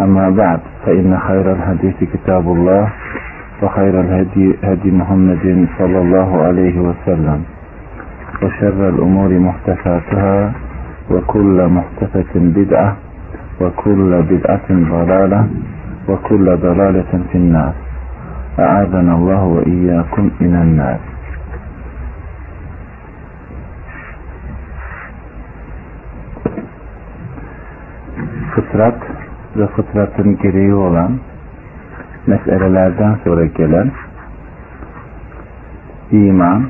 أما بعد فإن خير الحديث كتاب الله وخير الهدي هدي محمد صلى الله عليه وسلم وشر الأمور محدثاتها وكل محدثة بدعة وكل بدعة ضلالة وكل ضلالة في النار. أعاذنا الله وإياكم من النار. fıtrat ve fıtratın gereği olan meselelerden sonra gelen iman,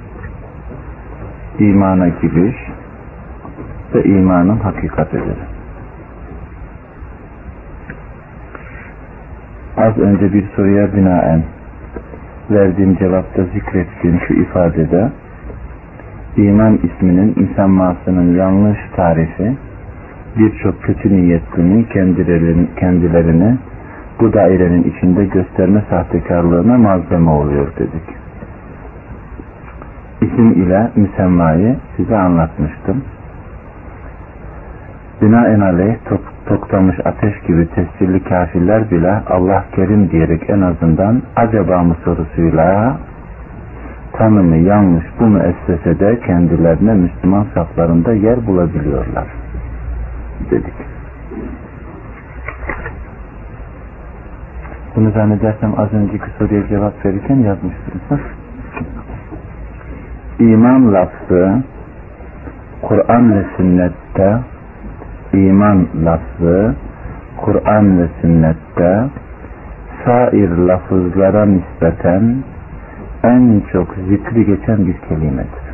imana giriş ve imanın hakikatidir. Az önce bir soruya binaen verdiğim cevapta zikrettiğim şu ifadede iman isminin müsemmasının yanlış tarifi birçok kötü niyetlinin kendilerini, kendilerini bu dairenin içinde gösterme sahtekarlığına malzeme oluyor dedik. İsim ile müsemmayı size anlatmıştım. Binaenaleyh tok, toktamış ateş gibi tescilli kafirler bile Allah kerim diyerek en azından acaba mı sorusuyla tanımı yanlış bu müessesede kendilerine Müslüman saflarında yer bulabiliyorlar dedik. Bunu zannedersem az önceki soruya cevap verirken yazmıştınız. İman lafzı Kur'an ve sünnette iman lafzı Kur'an ve sünnette sair lafızlara nispeten en çok zikri geçen bir kelimedir.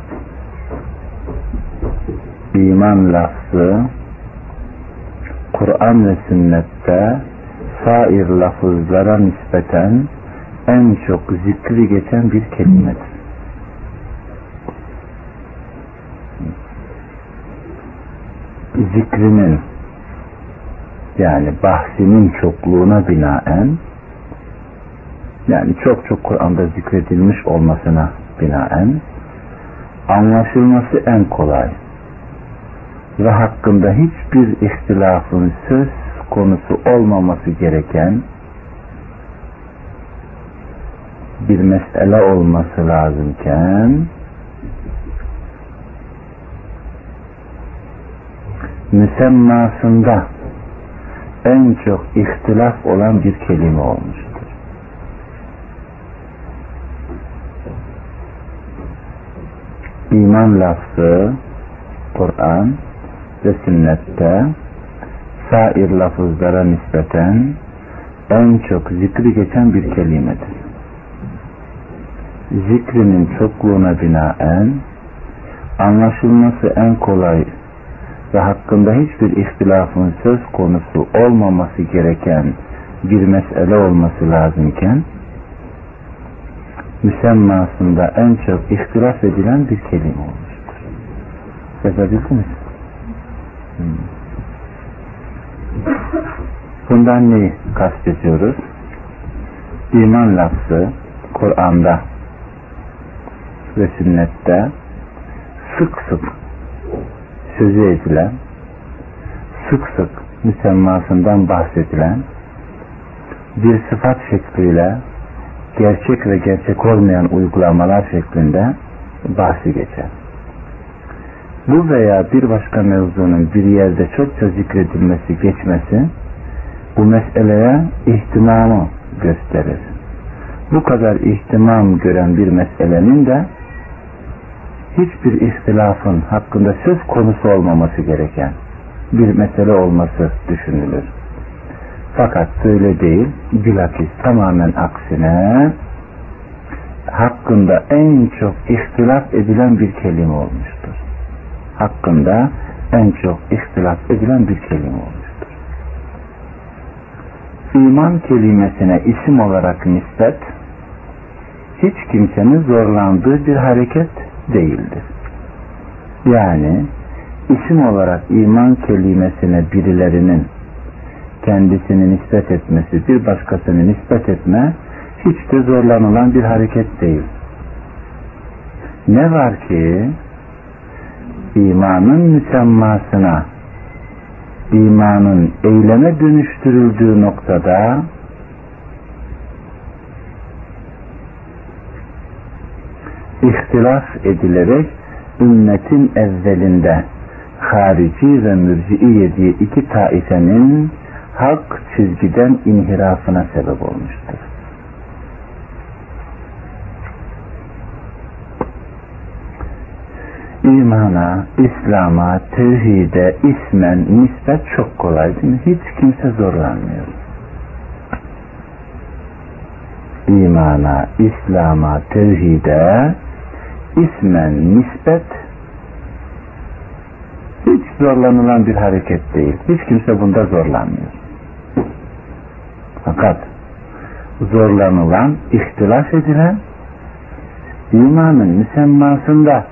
İman lafzı Kur'an ve sünnette sair lafızlara nispeten en çok zikri geçen bir kelimedir. Zikrinin yani bahsinin çokluğuna binaen yani çok çok Kur'an'da zikredilmiş olmasına binaen anlaşılması en kolay ve hakkında hiçbir ihtilafın söz konusu olmaması gereken bir mesele olması lazımken müsemmasında en çok ihtilaf olan bir kelime olmuştur. İman lafzı Kur'an ve sünnette sair lafızlara nispeten en çok zikri geçen bir kelimedir. Zikrinin çokluğuna binaen anlaşılması en kolay ve hakkında hiçbir ihtilafın söz konusu olmaması gereken bir mesele olması lazımken müsemmasında en çok ihtilaf edilen bir kelime olmuştur. Yazabildiniz Hmm. Bundan neyi kastediyoruz? İman lafzı Kur'an'da ve sünnette sık sık sözü edilen sık sık müsemmasından bahsedilen bir sıfat şekliyle gerçek ve gerçek olmayan uygulamalar şeklinde bahsi geçer. Bu veya bir başka mevzunun bir yerde çokça zikredilmesi, geçmesi bu meseleye ihtimamı gösterir. Bu kadar ihtimam gören bir meselenin de hiçbir ihtilafın hakkında söz konusu olmaması gereken bir mesele olması düşünülür. Fakat böyle değil, bilakis tamamen aksine hakkında en çok ihtilaf edilen bir kelime olmuştur. Hakkında en çok ihtilaf edilen bir kelime olmuştur. İman kelimesine isim olarak nispet hiç kimsenin zorlandığı bir hareket değildir. Yani isim olarak iman kelimesine birilerinin kendisini nispet etmesi, bir başkasını nispet etme hiç de zorlanılan bir hareket değil. Ne var ki imanın müsemmasına imanın eyleme dönüştürüldüğü noktada ihtilaf edilerek ümmetin evvelinde harici ve mürciiye diye iki taifenin hak çizgiden inhirafına sebep olmuştur. İmana, İslam'a, tevhide, ismen, nispet çok kolay değil mi? Hiç kimse zorlanmıyor. İmana, İslam'a, tevhide, ismen, nispet hiç zorlanılan bir hareket değil. Hiç kimse bunda zorlanmıyor. Fakat zorlanılan, ihtilaf edilen imanın müsemmasında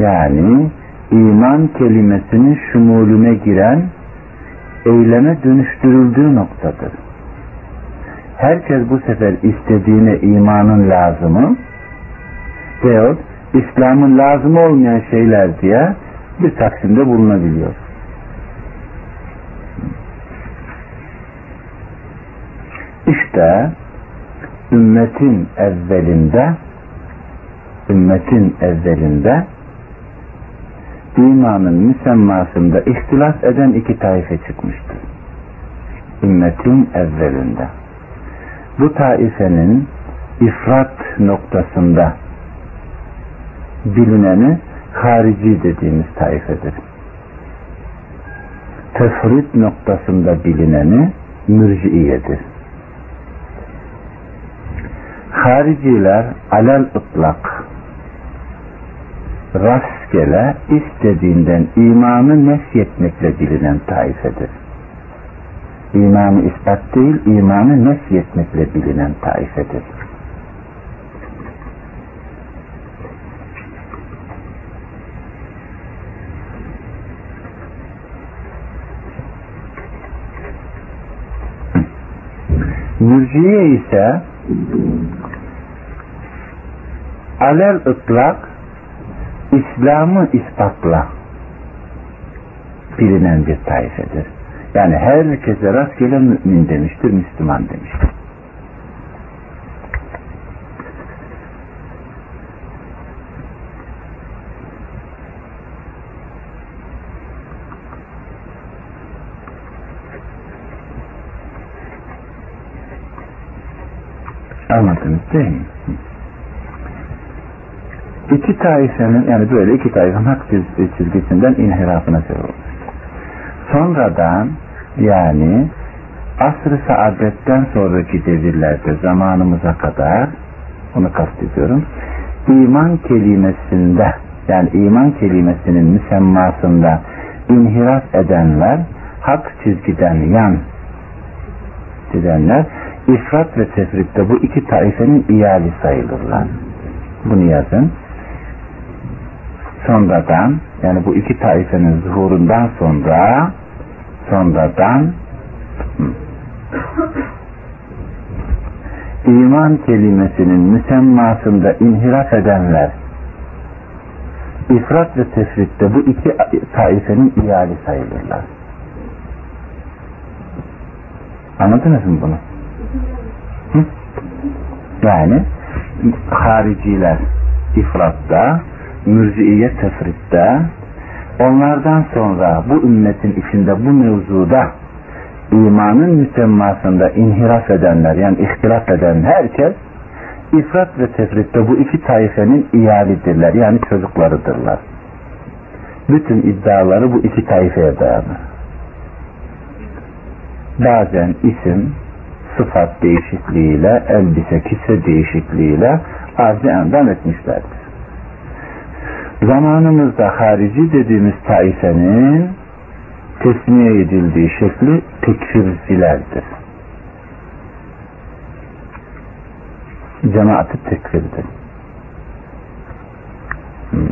yani iman kelimesinin şumulüne giren eyleme dönüştürüldüğü noktadır. Herkes bu sefer istediğine imanın lazımı veyahut İslam'ın lazım olmayan şeyler diye bir taksimde bulunabiliyor. İşte ümmetin evvelinde ümmetin evvelinde imanın müsemmasında ihtilaf eden iki taife çıkmıştır. Ümmetin evvelinde. Bu taifenin ifrat noktasında bilineni harici dediğimiz taifedir. Tefrit noktasında bilineni mürciiyedir. Hariciler alel ıtlak rastgele istediğinden imanı nefyetmekle bilinen taifedir. İmanı ispat değil, imanı nefyetmekle bilinen taifedir. Mürciye ise alel ıtlak İslam'ı ispatla bilinen bir taifedir. Yani herkese rastgele mümin demiştir, Müslüman demiştir. Anladınız değil mi? İki taifenin yani böyle iki taifenin hak çizgisinden inhirafına sebep olmuş. Sonradan yani asr-ı saadetten sonraki devirlerde zamanımıza kadar onu kastediyorum iman kelimesinde yani iman kelimesinin müsemmasında inhiraf edenler hak çizgiden yan gidenler ifrat ve tefritte bu iki taifenin iyali sayılırlar. Bunu yazın sonradan yani bu iki taifenin zuhurundan sonra sonradan iman kelimesinin müsemmasında inhiraf edenler ifrat ve tefritte bu iki taifenin iyali sayılırlar. Anladınız mı bunu? Hı? Yani hariciler ifratta mürciye tefritte onlardan sonra bu ümmetin içinde bu mevzuda imanın müsemmasında inhiraf edenler yani ihtilaf eden herkes ifrat ve tefritte bu iki taifenin iyalidirler yani çocuklarıdırlar. Bütün iddiaları bu iki taifeye dayanır. Bazen isim, sıfat değişikliğiyle, elbise, kisse değişikliğiyle arz endam etmişlerdir zamanımızda harici dediğimiz taifenin tesmiye edildiği şekli tekfircilerdir. Cemaat-ı tekfirdir. Hmm.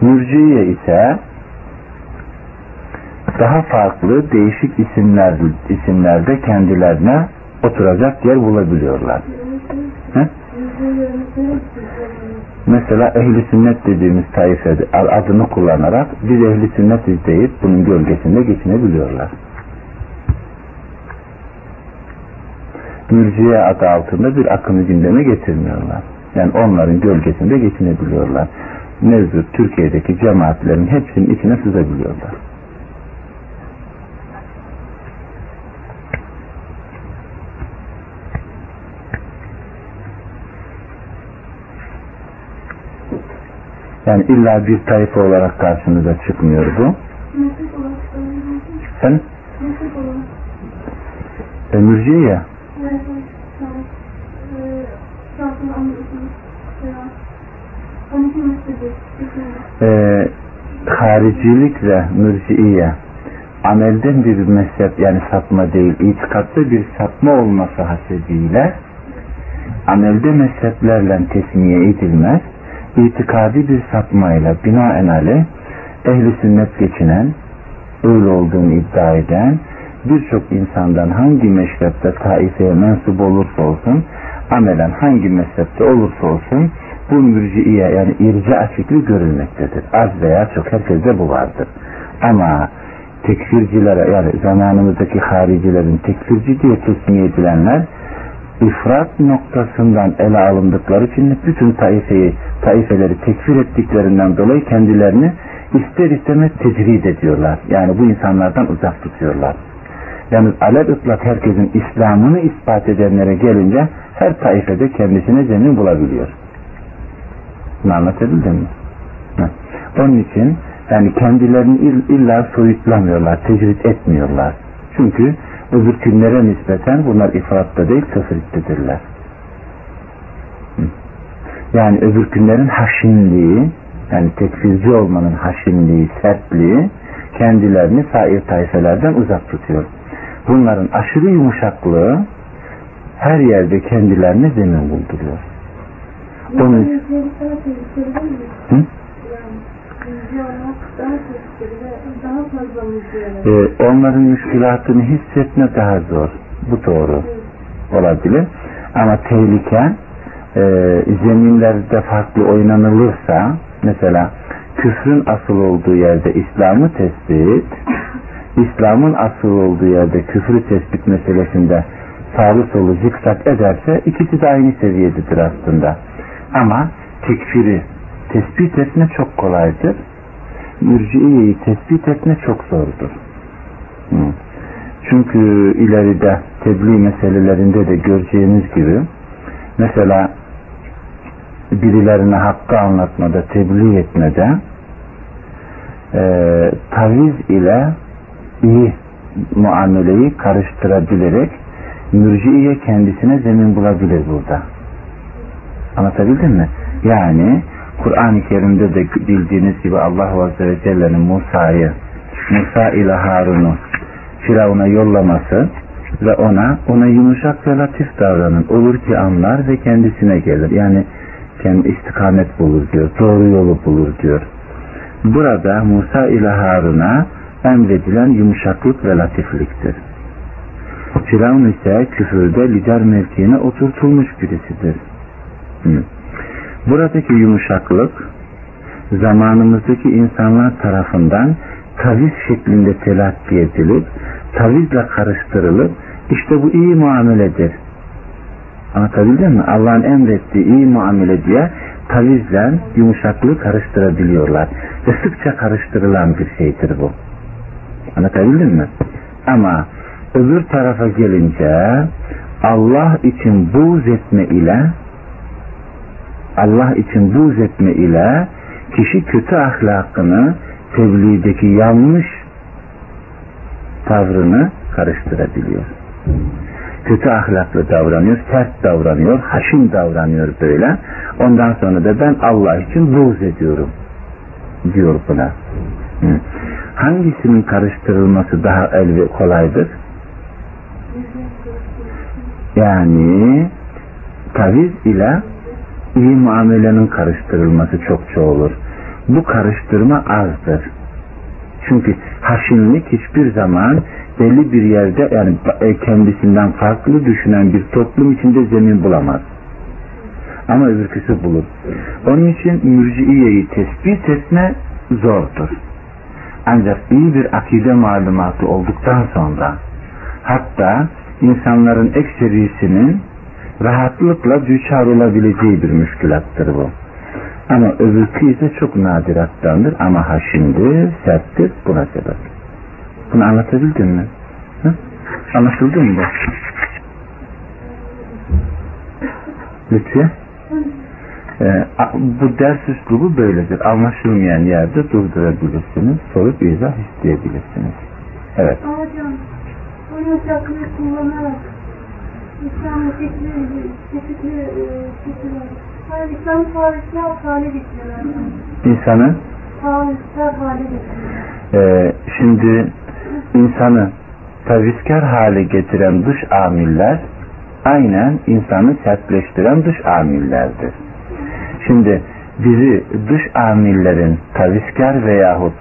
Mürciye ise daha farklı değişik isimler isimlerde kendilerine oturacak yer bulabiliyorlar. He? Mesela ehli sünnet dediğimiz taifede adını kullanarak biz ehli sünnet deyip bunun gölgesinde geçinebiliyorlar. Mürciye adı altında bir akımı gündeme getirmiyorlar. Yani onların gölgesinde geçinebiliyorlar. Mevcut Türkiye'deki cemaatlerin hepsinin içine sızabiliyorlar. Yani illa bir tayfa olarak karşınıza çıkmıyor bu. Sen? E, ya. Ee, haricilik ve mürciye amelden bir mezhep yani sapma değil itikatta bir sapma olması hasebiyle amelde mezheplerle tesmiye edilmez itikadi bir sapmayla binaenaleyh ehli sünnet geçinen öyle olduğunu iddia eden birçok insandan hangi meşrepte taifeye mensup olursa olsun amelen hangi mezhepte olursa olsun bu mürciye yani irca fikri görülmektedir. Az veya çok herkeste bu vardır. Ama tekfircilere yani zamanımızdaki haricilerin tekfirci diye tesmiye edilenler ifrat noktasından ele alındıkları için bütün taifeyi, taifeleri tekfir ettiklerinden dolayı kendilerini ister istemez tecrid ediyorlar. Yani bu insanlardan uzak tutuyorlar. Yani alel ıtlak herkesin İslam'ını ispat edenlere gelince her taifede kendisine zemin bulabiliyor. Bunu anlatabildim mi? Heh. Onun için yani kendilerini illa soyutlamıyorlar, tecrit etmiyorlar. Çünkü öbür günlere nispeten bunlar ifratta değil tefrittedirler. Yani öbür günlerin haşinliği yani tekfirci olmanın haşinliği, sertliği kendilerini sair tayfelerden uzak tutuyor. Bunların aşırı yumuşaklığı her yerde kendilerine zemin bulduruyor. Onun... Hı? Ee, onların müşkilatını hissetme daha zor. Bu doğru olabilir. Ama tehlike e, zeminlerde farklı oynanılırsa mesela küfrün asıl olduğu yerde İslam'ı tespit İslam'ın asıl olduğu yerde küfrü tespit meselesinde sağlı solu zikzak ederse ikisi de aynı seviyededir aslında. Ama tekfiri tespit etme çok kolaydır. Mürciyeyi tespit etme çok zordur. Çünkü ileride tebliğ meselelerinde de göreceğiniz gibi mesela birilerine hakkı anlatmada, tebliğ etmede e, taviz ile iyi muameleyi karıştırabilerek mürciye kendisine zemin bulabilir burada. Anlatabildim mi? Yani Kur'an-ı Kerim'de de bildiğiniz gibi Allah Azze ve Celle'nin Musa'yı Musa ile Harun'u Firavun'a yollaması ve ona ona yumuşak ve latif davranın. Olur ki anlar ve kendisine gelir. Yani kendi istikamet bulur diyor. Doğru yolu bulur diyor. Burada Musa ile Harun'a emredilen yumuşaklık ve latifliktir. Firavun ise küfürde lider mevkiine oturtulmuş birisidir. Hı. Buradaki yumuşaklık zamanımızdaki insanlar tarafından taviz şeklinde telakki edilip tavizle karıştırılıp işte bu iyi muameledir. Anlatabildim mi? Allah'ın emrettiği iyi muamele diye tavizle yumuşaklığı karıştırabiliyorlar. Ve sıkça karıştırılan bir şeydir bu. Anlatabildim mi? Ama öbür tarafa gelince Allah için buğz etme ile Allah için buğz etme ile kişi kötü ahlakını tebliğdeki yanlış tavrını karıştırabiliyor. Kötü ahlaklı davranıyor, sert davranıyor, haşin davranıyor böyle. Ondan sonra da ben Allah için buğz ediyorum diyor buna. Hangisinin karıştırılması daha el ve kolaydır? Yani taviz ile iyi muamelenin karıştırılması çokça olur. Bu karıştırma azdır. Çünkü haşinlik hiçbir zaman belli bir yerde yani e, kendisinden farklı düşünen bir toplum içinde zemin bulamaz. Ama öbürküsü bulur. Onun için mürciyeyi tespit etme zordur. Ancak iyi bir akide malumatı olduktan sonra hatta insanların ekserisinin rahatlıkla düçar olabileceği bir müşkülattır bu. Ama öbürkü ise çok nadirattandır ama haşindir, serttir buna sebep. Bunu anlatabildim mi? Hı? Anlaşıldı mı bu? Lütfen. Ee, bu ders üslubu böyledir. Anlaşılmayan yerde durdurabilirsiniz. Sorup izah isteyebilirsiniz. Evet. Hocam, bunu taklit kullanarak İslam'ın çeşitli, çeşitli e, çeşitli Hayır, İslam tarihsel hale getiriyorlar. İnsanı Tarihsel hale getiriyorlar. e, şimdi insanı tavizkar hale getiren dış amiller aynen insanı sertleştiren dış amillerdir. Şimdi bizi dış amillerin tavizkar veyahut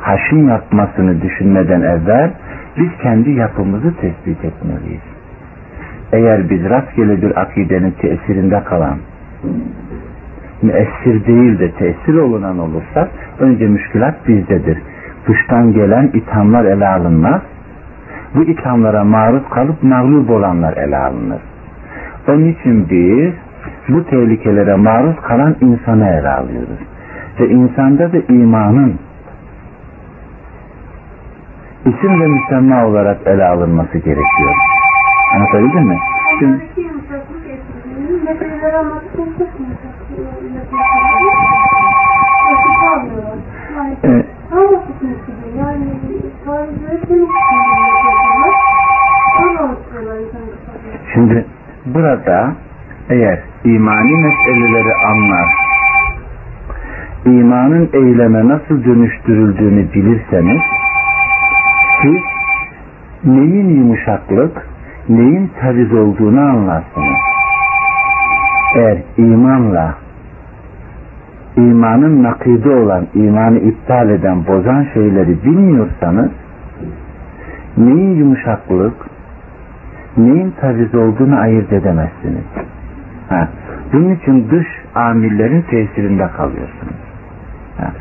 haşim yapmasını düşünmeden evvel biz kendi yapımızı tespit etmeliyiz. Eğer biz rastgele bir akidenin tesirinde kalan müessir değil de tesir olunan olursak önce müşkülat bizdedir. Dıştan gelen ithamlar ele alınmaz. Bu ithamlara maruz kalıp mağlup olanlar ele alınır. Onun için biz bu tehlikelere maruz kalan insanı ele alıyoruz. Ve insanda da imanın isim ve müsemma olarak ele alınması gerekiyor. Anlatabildim mi? Şimdi, şimdi burada eğer imani meseleleri anlar, imanın eyleme nasıl dönüştürüldüğünü bilirseniz, siz neyin yumuşaklık, neyin taviz olduğunu anlarsınız. Eğer imanla imanın nakidi olan, imanı iptal eden, bozan şeyleri bilmiyorsanız neyin yumuşaklık, neyin taviz olduğunu ayırt edemezsiniz. Ha. Bunun için dış amillerin tesirinde kalıyorsunuz. Ha.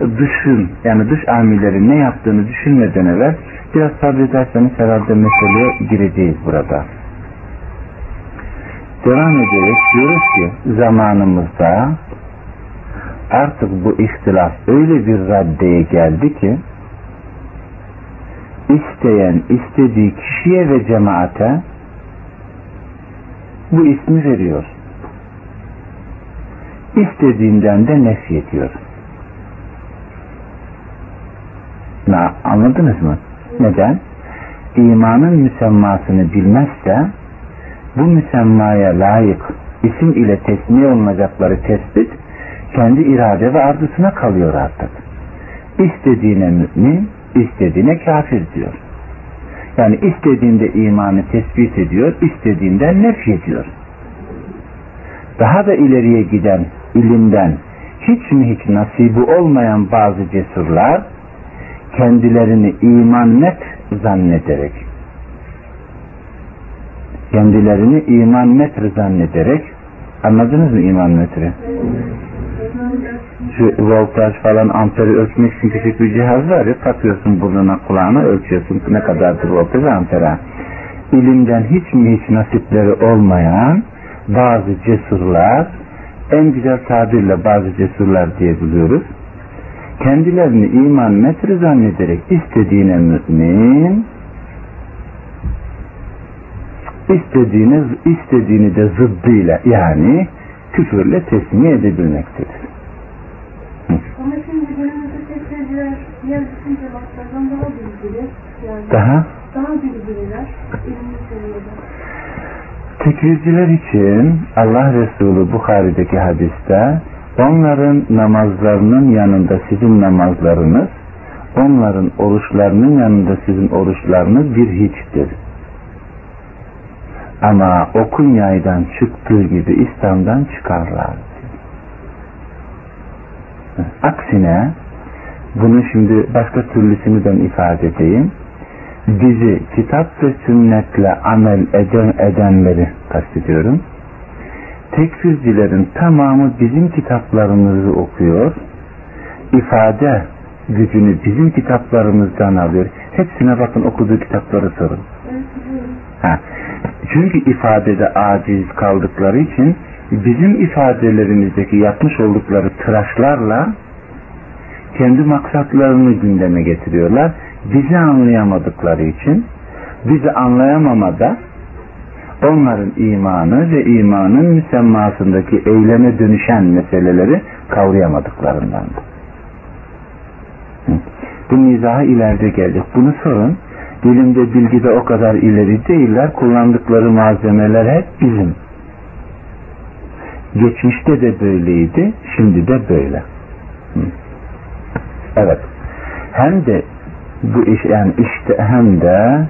Dışın, yani dış amillerin ne yaptığını düşünmeden evvel biraz sabrederseniz herhalde meseleye gireceğiz burada. Devam ederek diyoruz ki zamanımızda artık bu ihtilaf öyle bir raddeye geldi ki isteyen istediği kişiye ve cemaate bu ismi veriyor. İstediğinden de nefy ediyor. Na, anladınız mı? Neden? İmanın müsemmasını bilmezse bu müsemmaya layık isim ile tesmiye olunacakları tespit kendi irade ve arzusuna kalıyor artık. İstediğine mümin, istediğine kafir diyor. Yani istediğinde imanı tespit ediyor, istediğinden nef ediyor. Daha da ileriye giden ilimden hiç mi hiç nasibi olmayan bazı cesurlar kendilerini iman net zannederek kendilerini iman metri zannederek anladınız mı iman metri? Şu voltaj falan amperi ölçmek için küçük bir cihaz var ya takıyorsun burnuna kulağına ölçüyorsun ne kadardır voltaj ampere. İlimden hiç mi hiç nasipleri olmayan bazı cesurlar en güzel tabirle bazı cesurlar diyebiliyoruz. Kendilerini iman metri zannederek istediğine mümin istediğini, istediğini de zıddıyla yani küfürle tesmiye edebilmektedir. Ama şimdi günümüzde tekrar diğer bütün cevaplardan daha bilgili. Yani Daha daha bilgililer. Tekvirciler için Allah Resulü Bukhari'deki hadiste onların namazlarının yanında sizin namazlarınız onların oruçlarının yanında sizin oruçlarınız bir hiçtir. Ama okun yaydan çıktığı gibi İslam'dan çıkarlar. Aksine bunu şimdi başka türlüsünü ben ifade edeyim. Bizi kitap ve sünnetle amel eden, edenleri kastediyorum. Tekfircilerin tamamı bizim kitaplarımızı okuyor. ifade gücünü bizim kitaplarımızdan alıyor. Hepsine bakın okuduğu kitapları sorun. Ha. Çünkü ifadede aciz kaldıkları için bizim ifadelerimizdeki yapmış oldukları tıraşlarla kendi maksatlarını gündeme getiriyorlar. Bizi anlayamadıkları için bizi anlayamamada onların imanı ve imanın müsemmasındaki eyleme dönüşen meseleleri kavrayamadıklarındandır. Bu mizaha ileride gelecek. Bunu sorun. Bilimde, bilgide o kadar ileri değiller. Kullandıkları malzemeler hep bizim. Geçmişte de böyleydi, şimdi de böyle. Evet. Hem de bu iş yani işte hem de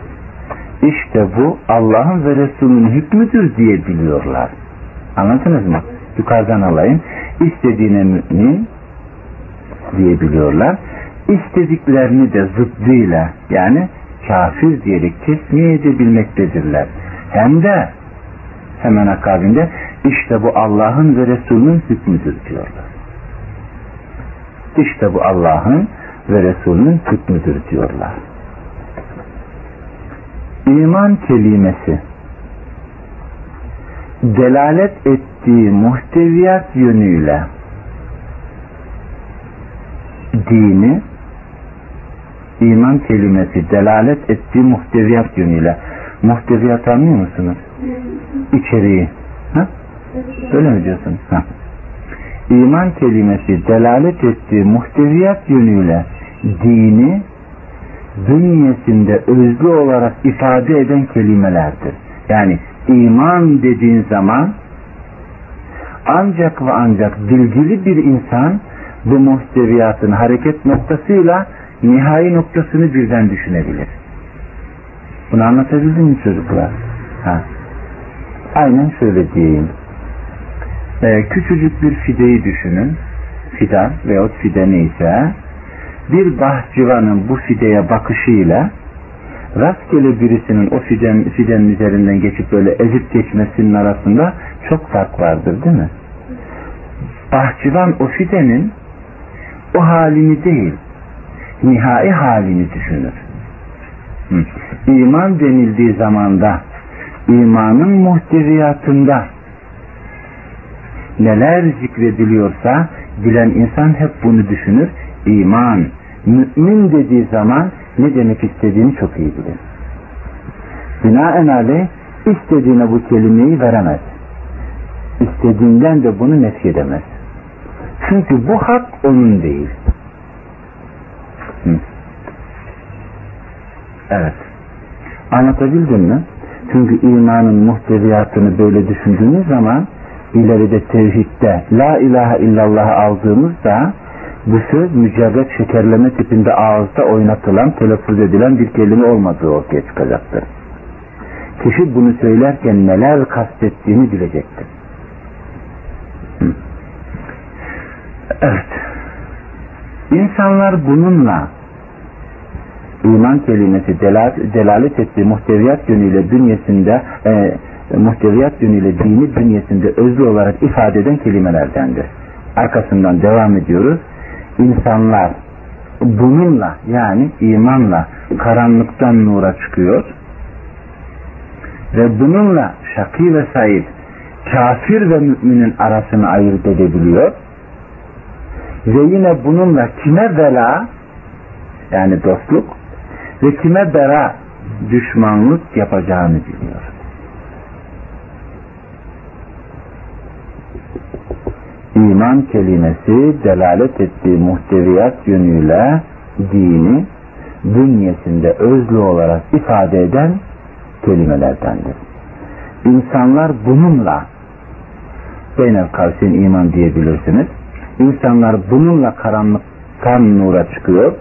işte bu Allah'ın ve Resulünün hükmüdür diye biliyorlar. Anladınız mı? Yukarıdan alayım. İstediğine mümin diye biliyorlar. İstediklerini de zıddıyla yani kafir diyerek tesmiye edebilmektedirler. Hem de hemen akabinde işte bu Allah'ın ve Resulünün hükmüdür diyorlar. İşte bu Allah'ın ve Resulünün hükmüdür diyorlar. İman kelimesi delalet ettiği muhteviyat yönüyle dini iman kelimesi delalet ettiği muhteviyat yönüyle muhteviyat anlıyor musunuz? İçeriği. Ha? Öyle mi diyorsun? Ha. İman kelimesi delalet ettiği muhteviyat yönüyle dini bünyesinde özlü olarak ifade eden kelimelerdir. Yani iman dediğin zaman ancak ve ancak bilgili bir insan bu muhteviyatın hareket noktasıyla nihai noktasını birden düşünebilir. Bunu anlatabildim mi çocuklar? Ha. Aynen şöyle diyeyim. Ee, küçücük bir fideyi düşünün. Fidan veyahut fide neyse bir bahçıvanın bu fideye bakışıyla rastgele birisinin o fiden, fidenin üzerinden geçip böyle ezip geçmesinin arasında çok fark vardır değil mi? Bahçıvan o fidenin o halini değil nihai halini düşünür. İman denildiği zamanda imanın muhteviyatında neler zikrediliyorsa bilen insan hep bunu düşünür. İman, mümin dediği zaman ne demek istediğini çok iyi bilir. Binaenaleyh istediğine bu kelimeyi veremez. İstediğinden de bunu nefyedemez. Çünkü bu hak onun değil. Evet. Anlatabildim mi? Çünkü imanın muhteviyatını böyle düşündüğünüz zaman ileride tevhidde la ilahe illallah aldığımızda bu söz mücerret şekerleme tipinde ağızda oynatılan, telaffuz edilen bir kelime olmadığı ortaya çıkacaktır. Kişi bunu söylerken neler kastettiğini bilecektir. Evet. İnsanlar bununla iman kelimesi delalet, delalet ettiği muhteviyat yönüyle bünyesinde e, muhteviyat yönüyle dini bünyesinde özlü olarak ifade eden kelimelerdendir. Arkasından devam ediyoruz. İnsanlar bununla yani imanla karanlıktan nura çıkıyor ve bununla şakî ve said kafir ve müminin arasını ayırt edebiliyor ve yine bununla kime bela yani dostluk ve kime bera düşmanlık yapacağını biliyor. İman kelimesi delalet ettiği muhteviyat yönüyle dini bünyesinde özlü olarak ifade eden kelimelerdendir. İnsanlar bununla beynel kavsin iman diyebilirsiniz. İnsanlar bununla karanlıktan nura çıkıyor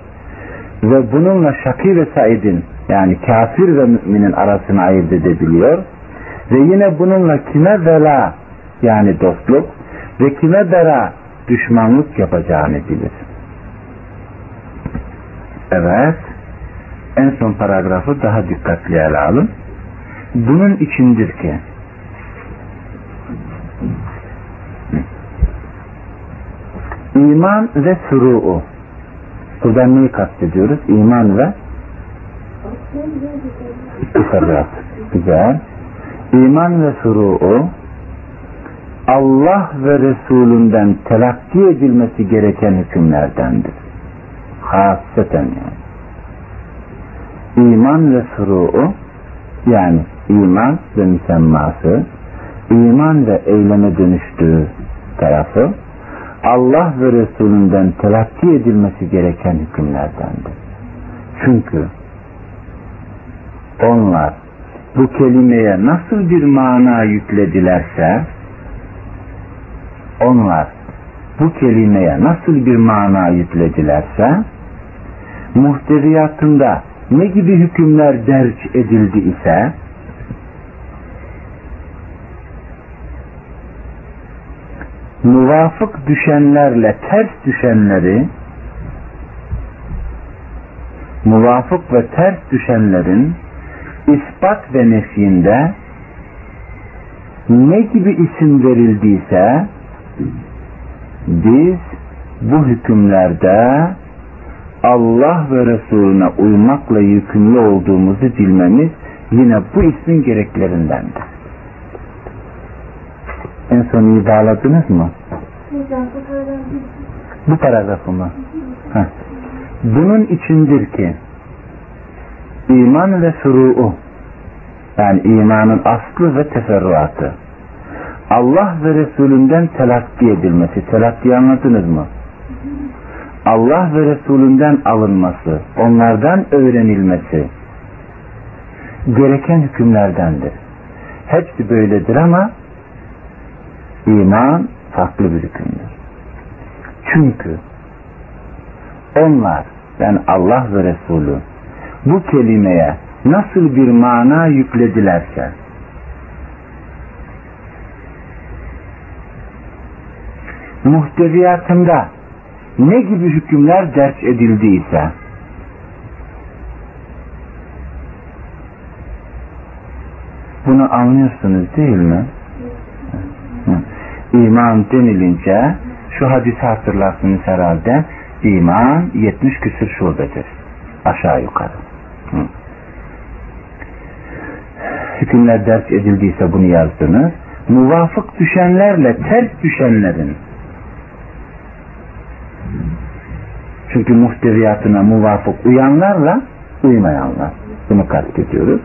ve bununla şakî ve saidin yani kafir ve müminin arasını ayırt edebiliyor ve yine bununla kime vela yani dostluk ve kime bera düşmanlık yapacağını bilir. Evet, en son paragrafı daha dikkatli ele alın. Bunun içindir ki iman ve suru'u buradan neyi kastediyoruz? İman ve istikrar. Güzel. İman ve suru'u Allah ve Resulünden telakki edilmesi gereken hükümlerdendir. Hasreten yani. İman ve furu'u yani iman ve müsemması, iman ve eyleme dönüştüğü tarafı Allah ve Resulünden telakki edilmesi gereken hükümlerdendir. Çünkü onlar bu kelimeye nasıl bir mana yükledilerse onlar bu kelimeye nasıl bir mana yükledilerse muhteviyatında ne gibi hükümler derc edildi ise muvafık düşenlerle ters düşenleri muvafık ve ters düşenlerin ispat ve nefyinde ne gibi isim verildiyse biz bu hükümlerde Allah ve Resulüne uymakla yükümlü olduğumuzu bilmemiz yine bu ismin gereklerindendir. En son iyi bağladınız mı? Bu paragrafı mı? Heh. Bunun içindir ki iman ve furu'u yani imanın aslı ve teferruatı Allah ve Resulünden telakki edilmesi. Telakki anladınız mı? Allah ve Resulünden alınması, onlardan öğrenilmesi gereken hükümlerdendir. Hepsi böyledir ama iman farklı bir hükümdür. Çünkü onlar yani Allah ve Resulü bu kelimeye nasıl bir mana yükledilerse muhteviyatında ne gibi hükümler ders edildiyse bunu anlıyorsunuz değil mi? İman denilince şu hadisi hatırlarsınız herhalde iman 70 küsür şubedir. Aşağı yukarı. Hükümler ders edildiyse bunu yazdınız. Muvafık düşenlerle ters düşenlerin çünkü muhteviyatına muvafık uyanlarla uymayanlar. Bunu kastediyoruz.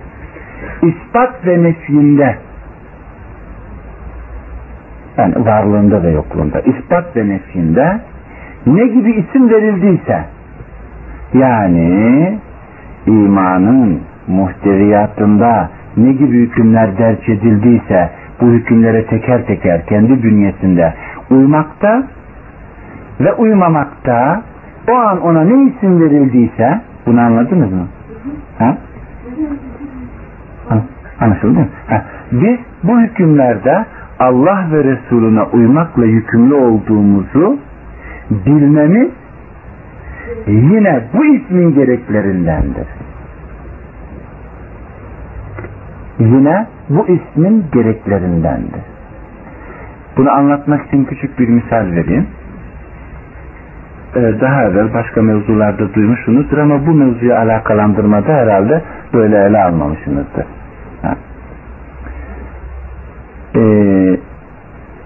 İspat ve nefyinde yani varlığında ve yokluğunda ispat ve nefyinde ne gibi isim verildiyse yani imanın muhteviyatında ne gibi hükümler derç edildiyse bu hükümlere teker teker kendi bünyesinde uymakta ve uymamakta o an ona ne isim verildiyse bunu anladınız mı? Ha? anlaşıldı mı? Ha. Biz bu hükümlerde Allah ve Resulüne uymakla yükümlü olduğumuzu bilmemiz yine bu ismin gereklerindendir. Yine bu ismin gereklerindendir. Bunu anlatmak için küçük bir misal vereyim. Ee, daha evvel başka mevzularda duymuşsunuzdur ama bu mevzuyu alakalandırmada herhalde böyle ele almamışsınızdır. Ee,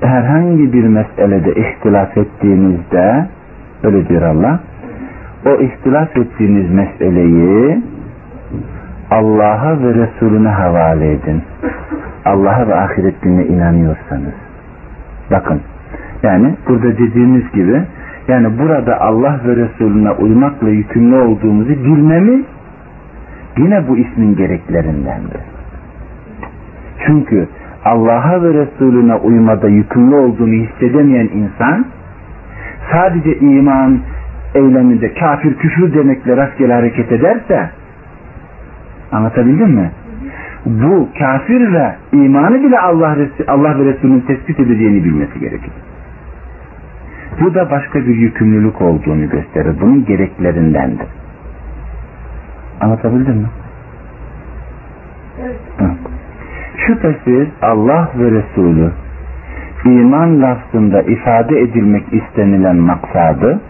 herhangi bir meselede ihtilaf ettiğinizde öyle diyor Allah o ihtilaf ettiğiniz meseleyi Allah'a ve Resulüne havale edin. Allah'a ve ahiret gününe inanıyorsanız. Bakın yani burada dediğimiz gibi yani burada Allah ve Resulüne uymakla yükümlü olduğumuzu bilmemiz yine bu ismin gereklerindendir. Çünkü Allah'a ve Resulüne uymada yükümlü olduğunu hissedemeyen insan sadece iman eyleminde kafir küfür demekle rastgele hareket ederse anlatabildim mi? Bu kafir ve imanı bile Allah, Allah ve Resulünün tespit edeceğini bilmesi gerekir. Bu da başka bir yükümlülük olduğunu gösterir. Bunun gereklerindendir. Anlatabildim mi? Evet. Şüphesiz Allah ve Resulü iman lafzında ifade edilmek istenilen maksadı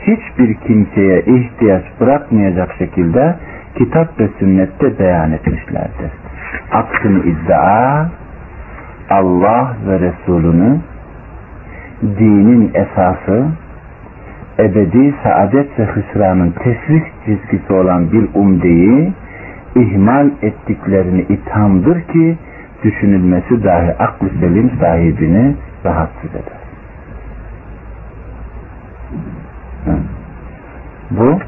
hiçbir kimseye ihtiyaç bırakmayacak şekilde kitap ve sünnette beyan etmişlerdir. Aksini iddia Allah ve Resulünü dinin esası ebedi saadet ve hüsranın tesvih çizgisi olan bir umdeyi ihmal ettiklerini ithamdır ki düşünülmesi dahi aklı selim sahibini rahatsız eder. Bu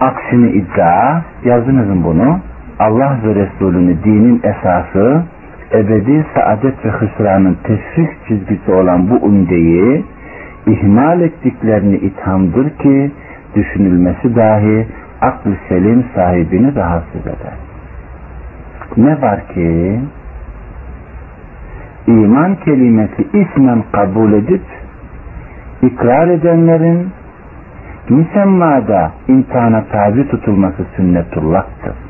aksini iddia yazınızın bunu Allah ve Resulünü dinin esası ebedi saadet ve hısranın tesvih çizgisi olan bu umdeyi ihmal ettiklerini ithamdır ki düşünülmesi dahi aklı selim sahibini rahatsız eder. Ne var ki iman kelimesi ismen kabul edip ikrar edenlerin müsemmada imtihana tabi tutulması sünnetullah'tır.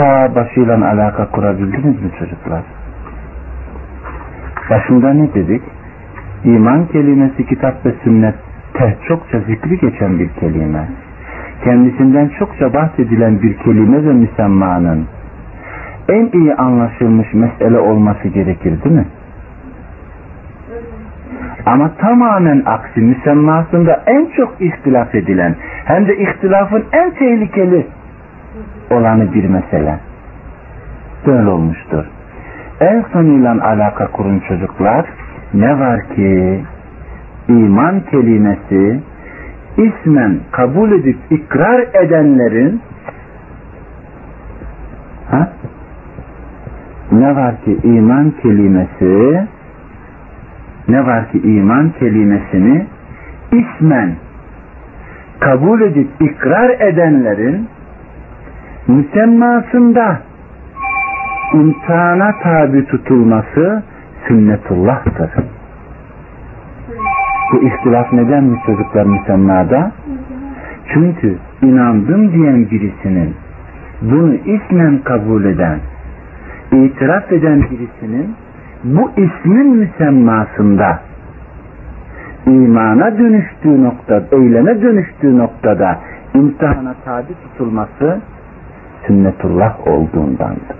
Ta başıyla alaka kurabildiniz mi çocuklar? Başında ne dedik? İman kelimesi kitap ve sünnette çokça zikri geçen bir kelime. Kendisinden çokça bahsedilen bir kelime ve müsemmanın en iyi anlaşılmış mesele olması gerekir değil mi? Ama tamamen aksi müsemmasında en çok ihtilaf edilen hem de ihtilafın en tehlikeli olanı bir mesele. Böyle olmuştur. En sonuyla alaka kurun çocuklar ne var ki iman kelimesi ismen kabul edip ikrar edenlerin ha? ne var ki iman kelimesi ne var ki iman kelimesini ismen kabul edip ikrar edenlerin müsemmasında imtihana tabi tutulması sünnetullah'tır. Bu ihtilaf neden mi çocuklar müsemmada? Çünkü inandım diyen birisinin bunu ismen kabul eden, itiraf eden birisinin bu ismin müsemmasında imana dönüştüğü noktada, eyleme dönüştüğü noktada imtihana tabi tutulması sünnetullah olduğundandır.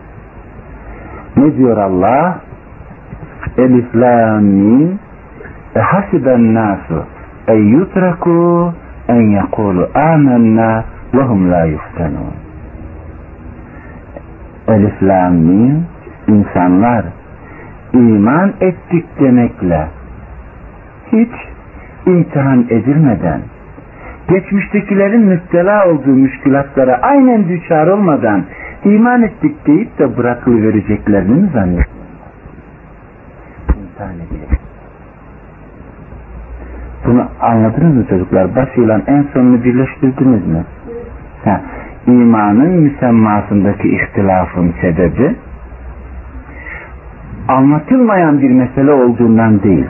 Ne diyor Allah? Elif la mim e hasiben nasu en yutraku en yekulu amennâ ve hum la yuftenun. Elif la mim insanlar iman ettik demekle hiç imtihan edilmeden geçmiştekilerin müptela olduğu müşkilatlara aynen düçar olmadan iman ettik deyip de bırakılıvereceklerini mi edilir. Bunu anladınız mı çocuklar? Başıyla en sonunu birleştirdiniz mi? Ha, imanın müsemmasındaki ihtilafın sebebi anlatılmayan bir mesele olduğundan değil.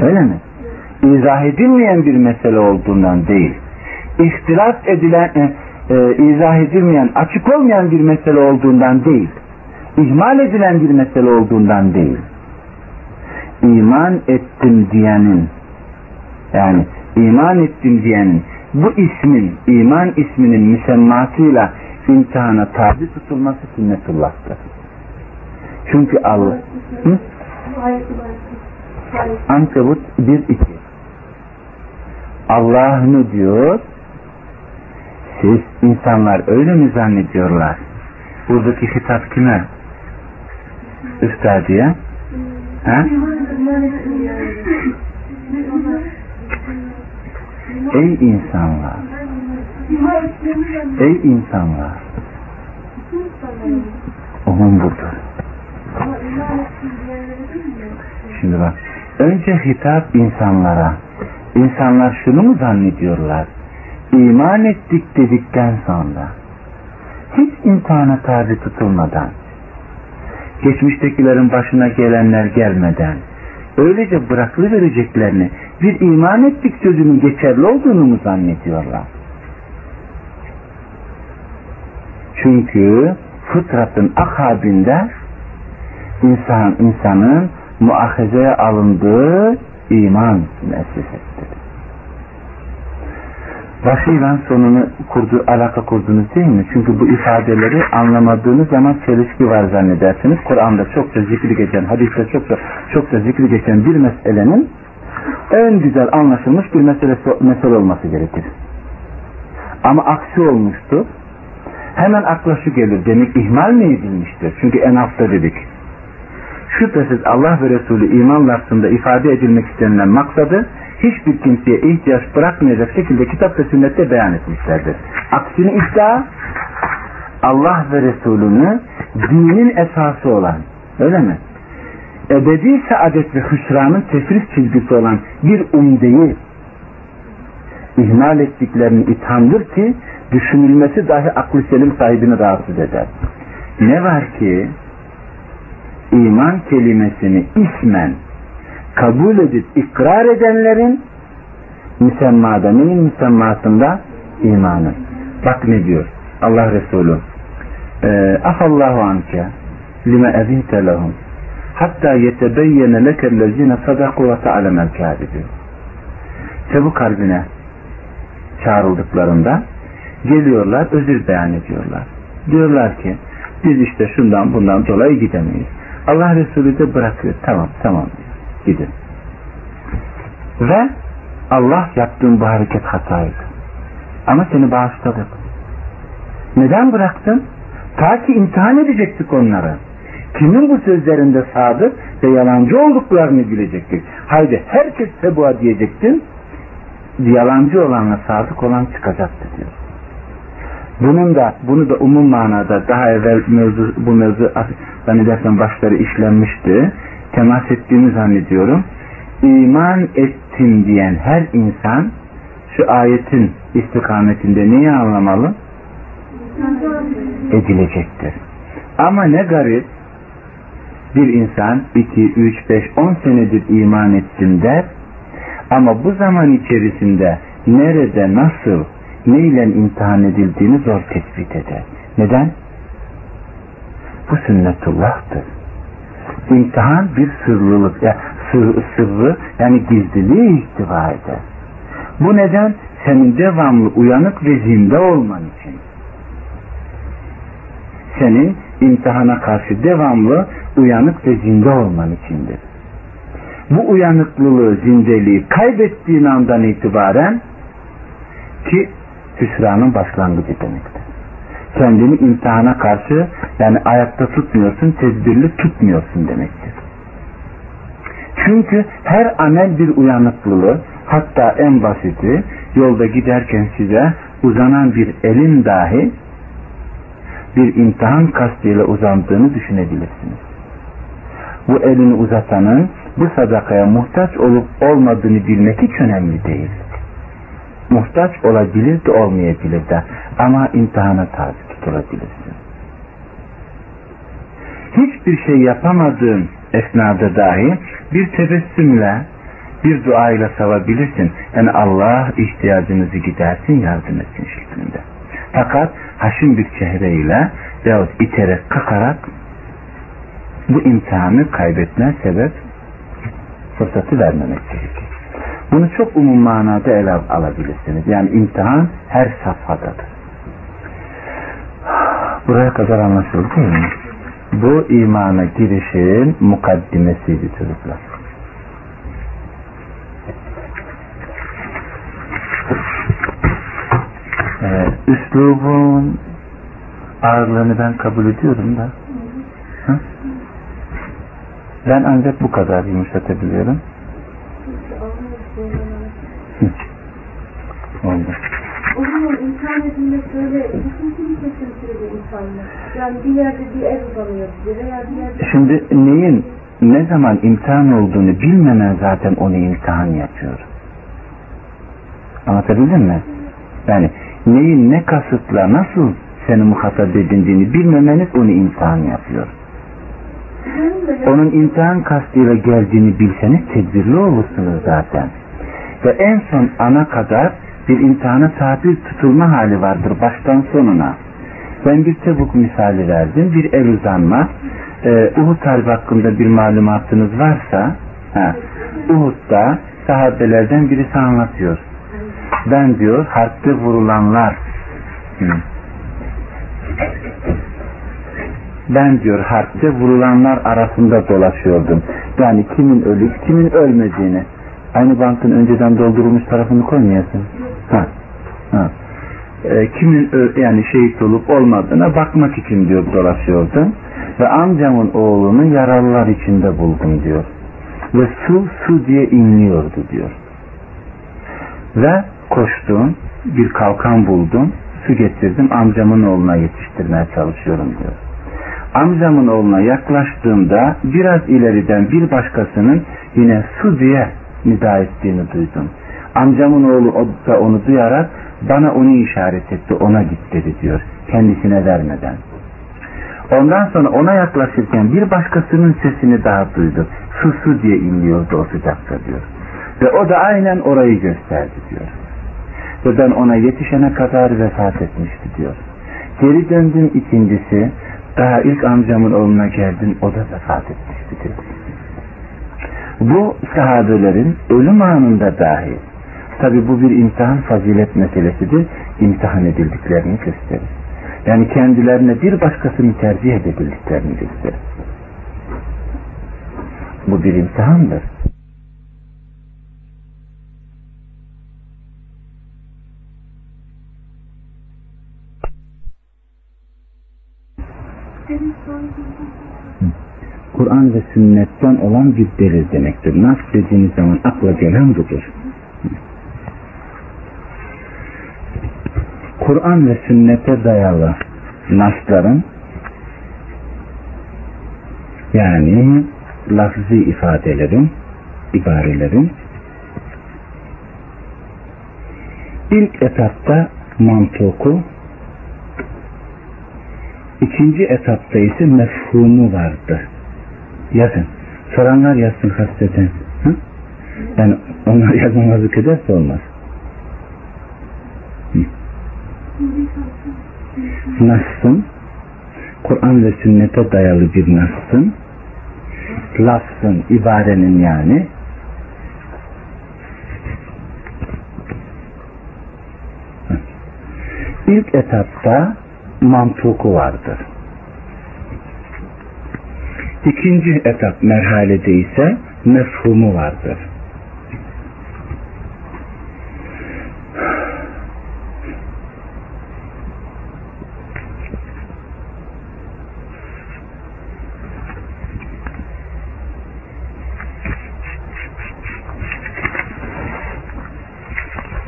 Öyle mi? İzah edilmeyen bir mesele olduğundan değil, ihtilaf edilen, e, e, izah edilmeyen, açık olmayan bir mesele olduğundan değil, ihmal edilen bir mesele olduğundan değil, iman ettim diyenin, yani iman ettim diyenin, bu ismin, iman isminin müsemmasıyla imtihana tabi tutulması sünnetullah'tır. Çünkü Allah... Hı? Ankabut 1-2 Allah'ını diyor siz insanlar öyle mi zannediyorlar? Buradaki hitap kime? Üstadiye? Ha? Ey insanlar! Ey insanlar! Onun budur. Şimdi bak, önce hitap insanlara, İnsanlar şunu mu zannediyorlar? İman ettik dedikten sonra hiç imtihana tabi tutulmadan geçmiştekilerin başına gelenler gelmeden öylece bırakılı vereceklerini bir iman ettik sözünün geçerli olduğunu mu zannediyorlar? Çünkü fıtratın akabinde insan, insanın muahezeye alındığı iman müessesesidir. Başıyla sonunu kurdu, alaka kurdunuz değil mi? Çünkü bu ifadeleri anlamadığınız zaman çelişki var zannedersiniz. Kur'an'da çokça zikri geçen, hadiste çokça çokça zikri geçen bir meselenin en güzel anlaşılmış bir mesele, mesele olması gerekir. Ama aksi olmuştu. Hemen akla şu gelir. Demek ihmal mi edilmiştir? Çünkü en hafta dedik. Şüphesiz Allah ve Resulü iman lafzında ifade edilmek istenilen maksadı hiçbir kimseye ihtiyaç bırakmayacak şekilde kitap ve sünnette beyan etmişlerdir. Aksini iddia Allah ve Resulünü dinin esası olan öyle mi? Ebedi saadet ve hüsranın tefris çizgisi olan bir umdeyi ihmal ettiklerini ithamdır ki düşünülmesi dahi aklı selim sahibini rahatsız eder. Ne var ki iman kelimesini ismen kabul edip ikrar edenlerin müsemmada, neyin müsemmasında? imanın. Bak ne diyor Allah Resulü. Ee, Afallahu anke lime ezinte lehum hatta yetebeyyene lekellezine sadaku ve ta'lemel kâdibi. Çabuk kalbine çağrıldıklarında geliyorlar, özür beyan ediyorlar. Diyorlar ki biz işte şundan bundan dolayı gidemeyiz. Allah Resulü de bırakıyor. Tamam tamam gidin. Ve Allah yaptığın bu hareket hataydı. Ama seni bağışladık. Neden bıraktın? Ta ki imtihan edecektik onları. Kimin bu sözlerinde sadık ve yalancı olduklarını bilecektik. Haydi herkes tebuğa diyecektin. Yalancı olanla sadık olan çıkacaktı diyor. Bunun da bunu da umum manada daha evvel mevzu, bu mevzu zannedersem başları işlenmişti. Temas ettiğimi zannediyorum. İman ettim diyen her insan şu ayetin istikametinde neyi anlamalı? Edilecektir. Ama ne garip bir insan 2, 3, 5, 10 senedir iman ettim der ama bu zaman içerisinde nerede, nasıl, ne ile imtihan edildiğini zor tespit eder. Neden? Bu sünnetullah'tır. İmtihan bir sırlılık, ya sır, sırrı yani gizliliği ihtiva eder. Bu neden? Senin devamlı uyanık ve zinde olman için. Senin imtihana karşı devamlı uyanık ve zinde olman içindir. Bu uyanıklılığı, zindeliği kaybettiğin andan itibaren ki hüsranın başlangıcı demektir. Kendini imtihana karşı yani ayakta tutmuyorsun, tedbirli tutmuyorsun demektir. Çünkü her amel bir uyanıklılığı, hatta en basiti yolda giderken size uzanan bir elin dahi bir imtihan kastıyla uzandığını düşünebilirsiniz. Bu elini uzatanın bu sadakaya muhtaç olup olmadığını bilmek hiç önemli değil muhtaç olabilir de olmayabilir de ama imtihana tabi tutulabilirsin. Hiçbir şey yapamadığın esnada dahi bir tebessümle bir duayla savabilirsin. Yani Allah ihtiyacınızı gidersin yardım etsin şeklinde. Fakat haşin bir çehreyle veyahut iterek kakarak bu imtihanı kaybetme sebep fırsatı vermemek gerekir. Bunu çok umum manada ele alabilirsiniz. Yani imtihan her safhadadır. Buraya kadar anlaşıldı değil mi? Bu imana girişin mukaddimesiydi çocuklar. Evet, üslubun ağırlığını ben kabul ediyorum da. Hı? Ben ancak bu kadar yumuşatabiliyorum. Oldu. O zaman edilmek böyle Şimdi neyin ne zaman imtihan olduğunu bilmemen zaten onu imtihan yapıyor. Anlatabildim mi? Yani neyin ne kasıtla nasıl seni muhatap edindiğini bilmemeniz onu imtihan yapıyor. Onun imtihan kastıyla geldiğini bilseniz tedbirli olursunuz zaten. Ve en son ana kadar bir imtihana tabi tutulma hali vardır baştan sonuna. Ben bir tebuk misali verdim. Bir el uzanma e, Uhud Harbi hakkında bir malumatınız varsa ha, Uhud'da sahabelerden birisi anlatıyor. Ben diyor harpte vurulanlar ben diyor harpte vurulanlar arasında dolaşıyordum. Yani kimin ölüp kimin ölmediğini. Aynı bankın önceden doldurulmuş tarafını koymayasın. Ha. Ha. E, kimin yani şehit olup olmadığına bakmak için diyor dolaşıyordum. Ve amcamın oğlunu yaralılar içinde buldum diyor. Ve su su diye inliyordu diyor. Ve koştum bir kalkan buldum su getirdim amcamın oğluna yetiştirmeye çalışıyorum diyor. Amcamın oğluna yaklaştığımda biraz ileriden bir başkasının yine su diye nida ettiğini duydum. Amcamın oğlu da onu duyarak bana onu işaret etti ona git dedi diyor kendisine vermeden. Ondan sonra ona yaklaşırken bir başkasının sesini daha duydu. Su su diye inliyordu o sıcakta diyor. Ve o da aynen orayı gösterdi diyor. Ve ben ona yetişene kadar vefat etmişti diyor. Geri döndüm ikincisi. Daha ilk amcamın oğluna geldim. O da vefat etmişti diyor. Bu sahabelerin ölüm anında dahi tabi bu bir imtihan fazilet meselesidir. imtihan edildiklerini gösterir. Yani kendilerine bir başkasını tercih edebildiklerini gösterir. Bu bir imtihandır. Kur'an ve sünnetten olan bir delil demektir. Nas dediğiniz zaman akla gelen budur. Kur'an ve sünnete dayalı nasların yani lafzi ifadelerin, ibarelerin ilk etapta mantuku İkinci etapta ise mefhumu vardı. Yazın. Soranlar yazsın hasreten. Yani onlar yazmamazlık ederse olmaz. Nas'ın Kur'an ve sünnete dayalı bir nas'ın lafzın, ibarenin yani ilk etapta mantuku vardır. İkinci etap merhalede ise mefhumu vardır.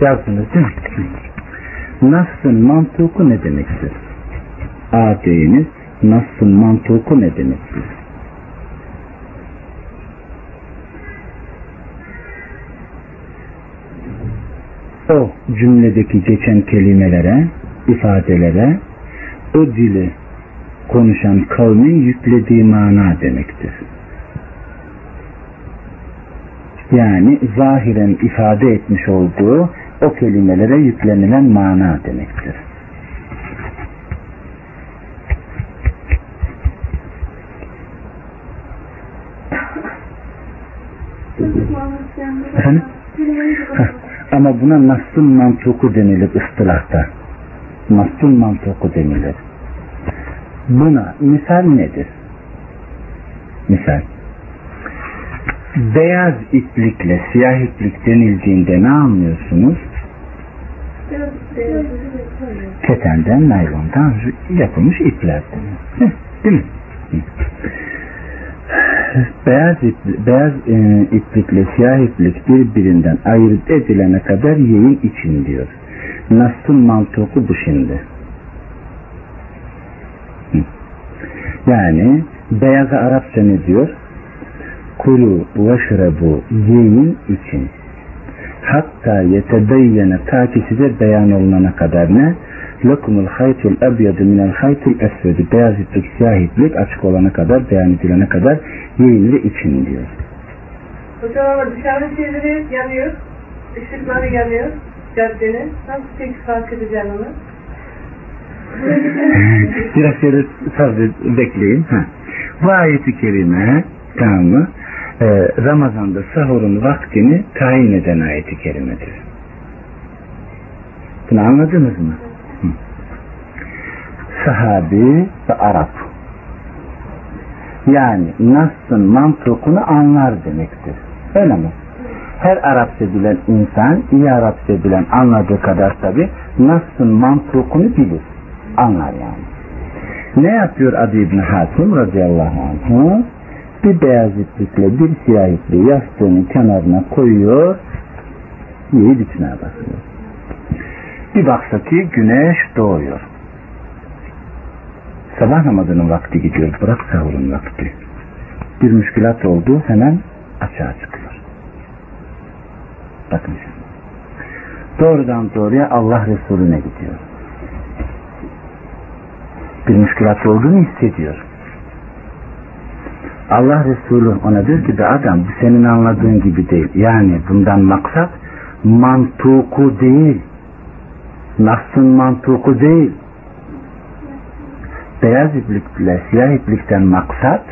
Yazdınız değil mi? Nas'ın mantuku ne demektir? A deyiniz Nas'ın mantuku ne demektir? O cümledeki geçen kelimelere, ifadelere o dili konuşan kavmin yüklediği mana demektir. Yani zahiren ifade etmiş olduğu o kelimelere yüklenilen mana demektir. Ama buna nasıl mantuku denilir ıstılahta. Nasıl mantuku denilir. Buna misal nedir? Misal. Beyaz iplikle siyah iplik denildiğinde ne anlıyorsunuz? Ketenden, naylondan yapılmış ipler. Değil mi? beyaz, ipli, beyaz e, iplikle siyah iplik birbirinden ayırt edilene kadar yiyin için diyor. Nas'ın mantığı bu şimdi. Yani beyaza Arapça ne diyor? Kulu veşrebu yiyin için. Hatta yetebeyyene ta ki size beyan olunana kadar ne? lekumul haytul ebyadu minel haytul esvedi beyaz iplik siyah iplik açık olana kadar beyan edilene kadar yiyin ve için diyor. Hocam ama dışarı çevirip yanıyor. Işıkları yanıyor caddenin. Nasıl peki fark edeceğim onu? Biraz şöyle sabret, bekleyin. Ha. Bu ayeti kerime tamam mı? Ee, Ramazan'da sahurun vaktini tayin eden ayeti kerimedir. Bunu anladınız mı? Hı. Sahabi ve Arap. Yani Nas'ın mantıkını anlar demektir. Öyle mi? Her Arapça bilen insan, iyi Arapça bilen anladığı kadar tabi Nas'ın mantıkını bilir. Anlar yani. Ne yapıyor Adi İbni Hatim radıyallahu anh? Bir beyaz iplikle bir siyah ipliği yastığının kenarına koyuyor, yiyip içine basıyor. Bir baksa ki güneş doğuyor. Sabah namazının vakti gidiyor, bırak sahurun vakti. Bir müşkilat oldu, hemen açığa çıkıyor. Bakın şimdi. Doğrudan doğruya Allah Resulüne gidiyor bir müşkilat olduğunu hissediyor. Allah Resulü ona diyor ki de adam bu senin anladığın gibi değil. Yani bundan maksat mantuku değil. Nas'ın mantuku değil. Beyaz iplikle siyah iplikten maksat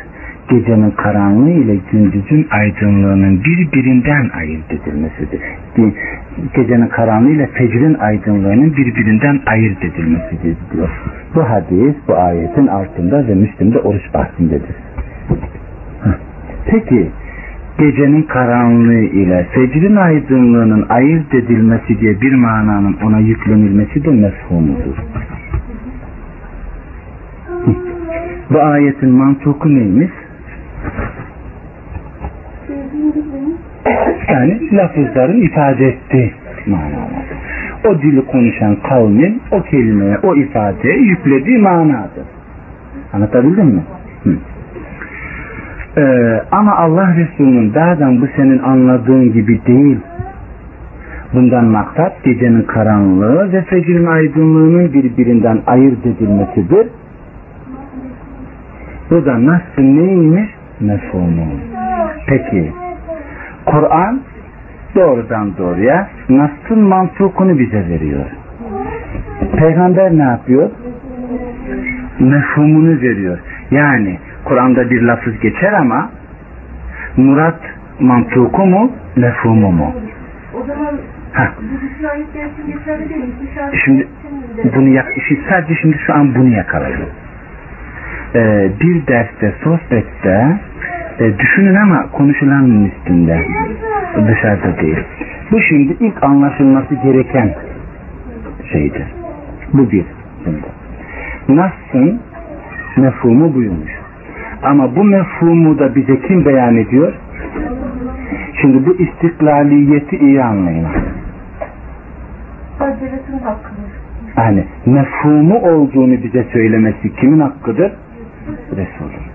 gecenin karanlığı ile gündüzün aydınlığının birbirinden ayırt edilmesidir. Gecenin karanlığı ile fecrin aydınlığının birbirinden ayırt edilmesidir diyor. Bu hadis bu ayetin altında ve Müslim'de oruç bahsindedir. Peki gecenin karanlığı ile fecrin aydınlığının ayırt edilmesi diye bir mananın ona yüklenilmesi de mefhumudur. Bu ayetin mantuku neymiş? Yani lafızların ifade ettiği manalar. O dili konuşan kavmin o kelimeye, o ifadeye yüklediği manadır. Anlatabildim mi? Hı. Ee, ama Allah Resulü'nün dağdan bu senin anladığın gibi değil. Bundan maksat gecenin karanlığı ve fecrin aydınlığının birbirinden ayırt edilmesidir. Bu da nasıl neymiş? Mefhumu. Peki Kur'an doğrudan doğruya Nas'ın mantukunu bize veriyor. Peygamber ne yapıyor? Mefhumunu veriyor. Yani Kur'an'da bir lafız geçer ama murat mantuku mu, mefhumu mu? O zaman Heh. Şimdi bunu yak sadece şimdi şu an bunu yakalayın. Ee, bir derste, sohbette e, düşünün ama konuşulanın üstünde dışarıda değil. Bu şimdi ilk anlaşılması gereken şeydir. Bu bir. Şimdi. Nas'ın mefhumu buymuş. Ama bu mefhumu da bize kim beyan ediyor? Şimdi bu istiklaliyeti iyi anlayın. Yani mefhumu olduğunu bize söylemesi kimin hakkıdır? Resul'ün.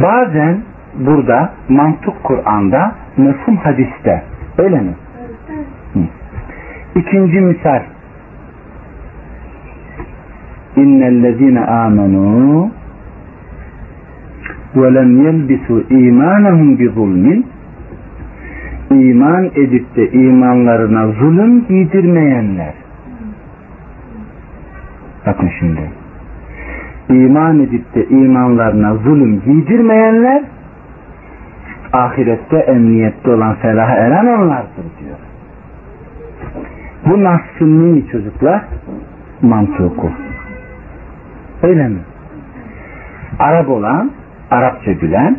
Bazen burada mantık Kur'an'da mefhum hadiste. Öyle mi? Hı. İkinci misal. İnnellezine amenu yelbisu imanahum bi zulmin iman edip de imanlarına zulüm giydirmeyenler. Bakın şimdi. İman edip de imanlarına zulüm giydirmeyenler ahirette emniyette olan felaha eren onlardır diyor. Bu nasıl neyi çocuklar? Mantuku. Öyle mi? Arap olan, Arapça bilen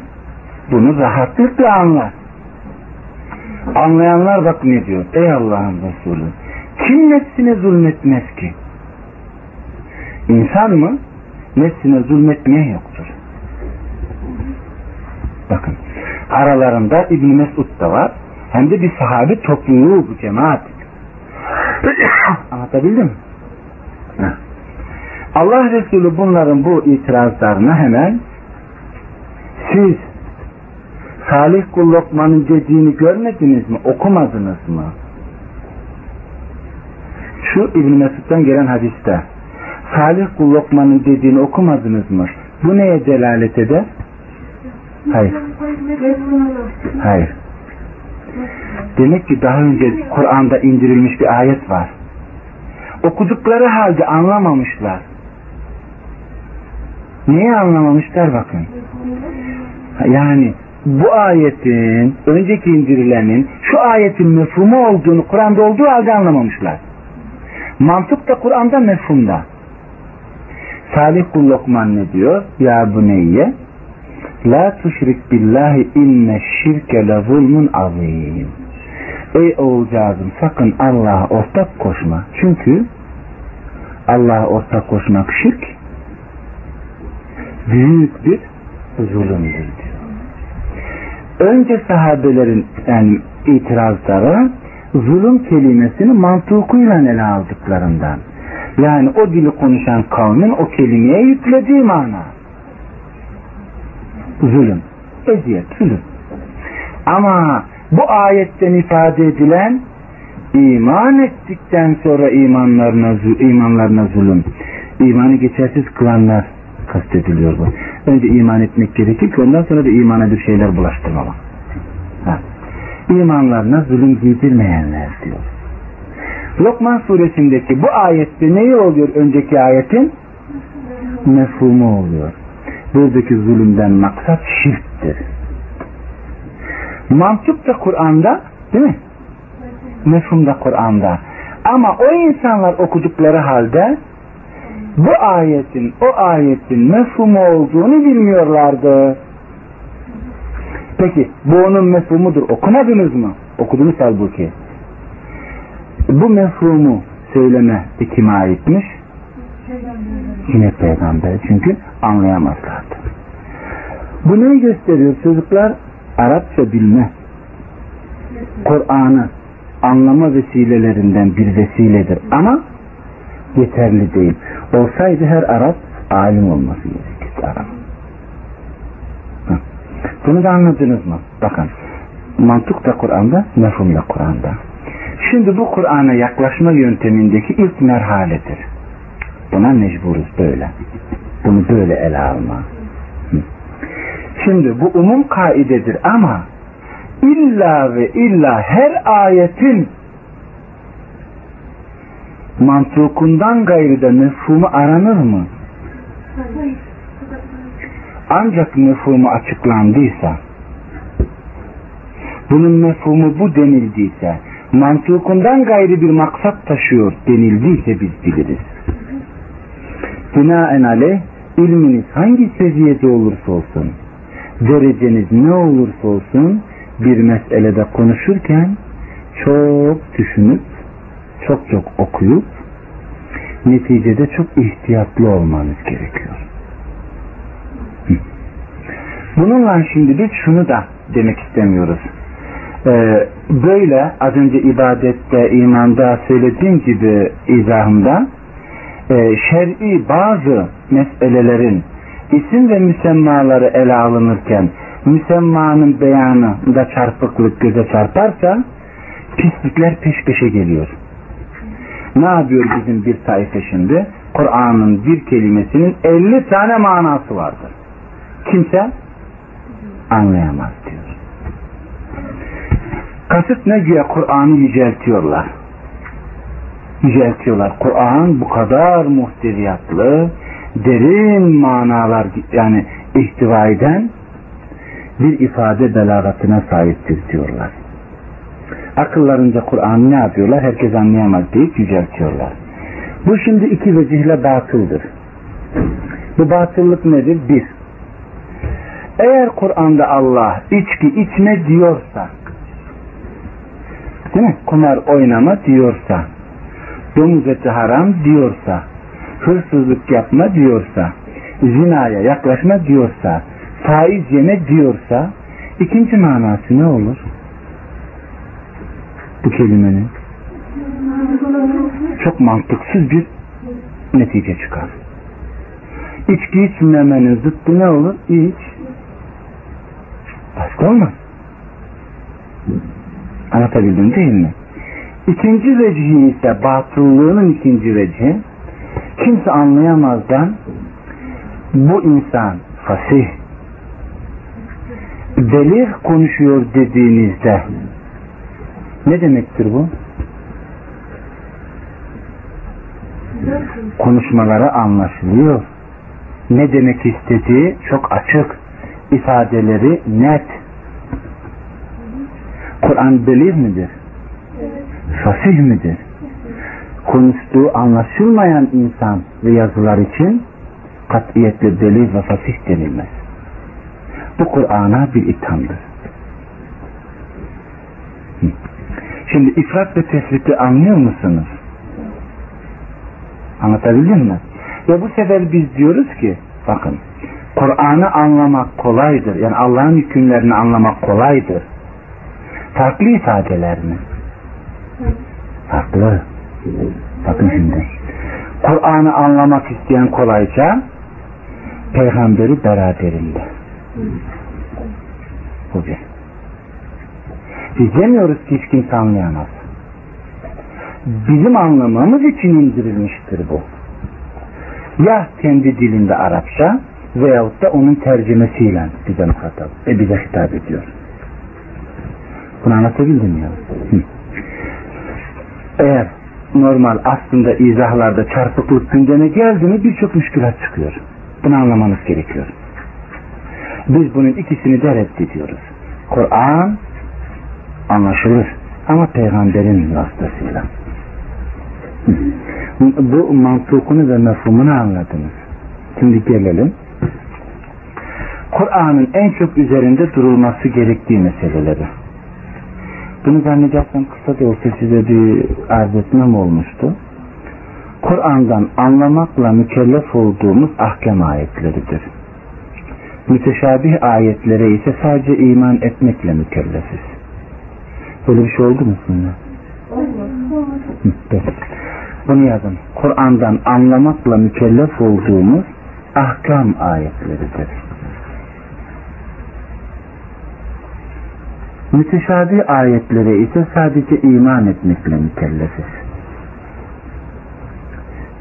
bunu rahatlıkla anlar. Anlayanlar bak ne diyor? Ey Allah'ın Resulü kim nefsine zulmetmez ki? İnsan mı? Nefsine zulmetmeyen yoktur. Bakın aralarında İbn Mesud da var. Hem de bir sahabe topluluğu bu cemaat. Anlatabildim mi? Allah Resulü bunların bu itirazlarına hemen siz Salih kul Lokman'ın dediğini görmediniz mi? Okumadınız mı? Şu İbn Mesud'dan gelen hadiste Salih kul Lokman'ın dediğini okumadınız mı? Bu neye delalet eder? Hayır. Hayır. Demek ki daha önce Kur'an'da indirilmiş bir ayet var. Okudukları halde anlamamışlar. Neyi anlamamışlar bakın. Yani bu ayetin, önceki indirilenin şu ayetin mefhumu olduğunu Kur'an'da olduğu halde anlamamışlar. Mantık da Kur'an'da mefhumda. Salih kul Lokman ne diyor? Ya buneyye La tuşrik billahi inne şirke le zulmun azim. Ey oğulcağızım sakın Allah'a ortak koşma. Çünkü Allah'a ortak koşmak şirk büyük bir zulümdür. Önce sahabelerin yani itirazları zulüm kelimesini mantukuyla ele aldıklarından. Yani o dili konuşan kavmin o kelimeye yüklediği mana. Zulüm. Eziyet, zulüm. Ama bu ayetten ifade edilen iman ettikten sonra imanlarına, imanlarına zulüm. İmanı geçersiz kılanlar kastediliyor bu. Önce iman etmek gerekir ki ondan sonra da imana bir şeyler bulaştırmamak. Ha. İmanlarına zulüm giydirmeyenler diyor. Lokman suresindeki bu ayette neyi oluyor önceki ayetin? Mefhumu oluyor. Buradaki zulümden maksat şirktir. Mantık da Kur'an'da değil mi? Mefhum da Kur'an'da. Ama o insanlar okudukları halde bu ayetin o ayetin mefhumu olduğunu bilmiyorlardı. Peki bu onun mefhumudur. Okumadınız mı? Okudunuz halbuki. Bu mefhumu söyleme kime aitmiş? Yine peygamber. Çünkü anlayamazlardı. Bu neyi gösteriyor çocuklar? Arapça bilme. Kur'an'ı anlama vesilelerinden bir vesiledir. Ama yeterli değil. Olsaydı her Arap alim olması gerekirdi Arap. Bunu da anladınız mı? Bakın mantık da Kur'an'da, mefhum da Kur'an'da. Şimdi bu Kur'an'a yaklaşma yöntemindeki ilk merhaledir. Buna mecburuz böyle. Bunu böyle ele alma. Şimdi bu umum kaidedir ama illa ve illa her ayetin mantukundan gayrı da mefhumu aranır mı? Ancak mefhumu açıklandıysa bunun mefhumu bu denildiyse mantukundan gayrı bir maksat taşıyor denildiyse biz biliriz. Binaenaleyh ilminiz hangi seviyede olursa olsun dereceniz ne olursa olsun bir meselede konuşurken çok düşünüp çok çok okuyup neticede çok ihtiyatlı olmanız gerekiyor. Bununla şimdi biz şunu da demek istemiyoruz. Ee, böyle az önce ibadette, imanda söylediğim gibi izahımda e, şer'i bazı meselelerin isim ve müsemmaları ele alınırken müsemmanın beyanı da çarpıklık göze çarparsa pislikler peş peşe geliyor. Ne yapıyor bizim bir sayfa şimdi? Kur'an'ın bir kelimesinin 50 tane manası vardır. Kimse anlayamaz diyor. Kasıt ne diye Kur'an'ı yüceltiyorlar. Yüceltiyorlar. Kur'an bu kadar muhteviyatlı, derin manalar yani ihtiva eden bir ifade belagatına sahiptir diyorlar. Akıllarınca Kur'an'ı ne yapıyorlar? Herkes anlayamaz deyip yüceltiyorlar. Bu şimdi iki vecihle batıldır. Bu batıllık nedir? Bir, eğer Kur'an'da Allah içki içme diyorsa değil mi? Kumar oynama diyorsa domuz eti haram diyorsa hırsızlık yapma diyorsa zinaya yaklaşma diyorsa faiz yeme diyorsa ikinci manası ne olur? Bu kelimenin çok mantıksız bir netice çıkar. İçki içmemenin zıttı ne olur? İç. Başka olmaz. Anlatabildim değil mi? İkinci vecihi ise batıllığının ikinci vecihi kimse anlayamazdan bu insan fasih belir konuşuyor dediğinizde ne demektir bu? Konuşmaları anlaşılıyor. ne demek istediği çok açık. ifadeleri net. Kur'an belir midir? Fasih midir? Konuştuğu anlaşılmayan insan ve yazılar için katiyetle belir ve fasih denilmez. Bu Kur'an'a bir ithamdır. Şimdi ifrat ve tefriti anlıyor musunuz? Anlatabildim mi? Ve bu sefer biz diyoruz ki bakın Kur'an'ı anlamak kolaydır. Yani Allah'ın hükümlerini anlamak kolaydır. Farklı ifadeler mi? Farklı. Bakın şimdi. Kur'an'ı anlamak isteyen kolayca peygamberi beraberinde. Bu bir. Biz demiyoruz ki hiç kimse anlayamaz. Bizim anlamamız için indirilmiştir bu. Ya kendi dilinde Arapça veyahut da onun tercümesiyle bize muhatap, e bize hitap ediyor. Bunu anlatabildim ya. Eğer normal aslında izahlarda çarpıklık gündeme geldi mi birçok müşkülat çıkıyor. Bunu anlamanız gerekiyor. Biz bunun ikisini de reddediyoruz. Kur'an anlaşılır ama peygamberin vasıtasıyla. Bu mantıkını ve mefhumunu anladınız. Şimdi gelelim. Kur'an'ın en çok üzerinde durulması gerektiği meseleleri. Bunu zannedersem kısa da olsa size bir arz etmem olmuştu. Kur'an'dan anlamakla mükellef olduğumuz ahkam ayetleridir. Müteşabih ayetlere ise sadece iman etmekle mükellefiz. Böyle bir şey oldu mu sizinle? Olmaz. Bunu yazın. Kur'an'dan anlamakla mükellef olduğumuz ahkam ayetleridir. Müteşabih ayetlere ise sadece iman etmekle mükellefiz.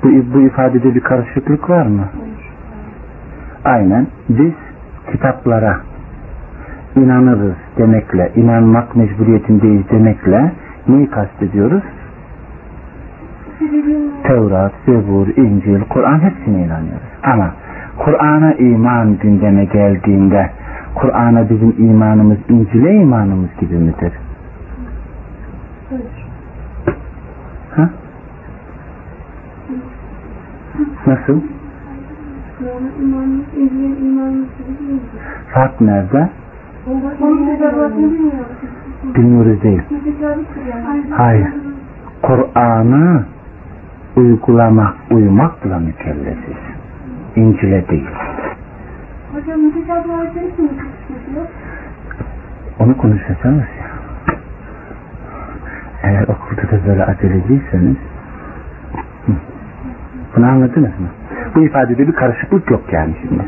Bu, bu ifadede bir karışıklık var mı? Aynen. Biz kitaplara inanırız demekle, inanmak mecburiyetindeyiz demekle neyi kastediyoruz? Tevrat, Zebur, İncil, Kur'an hepsine inanıyoruz. Ama Kur'an'a iman gündeme geldiğinde Kur'an'a bizim imanımız İncil'e imanımız gibi midir? Ha? Nasıl? Fark nerede? Bilmiyoruz değil. Hayır. Kur'an'ı uygulamak, uymakla mükellefiz. İncil'e değil. Hocam? Onu konuşacağız ya. Eğer okulda da böyle aceleciyseniz bunu anladınız mı? Bu ifadede bir karışıklık yok yani şimdi.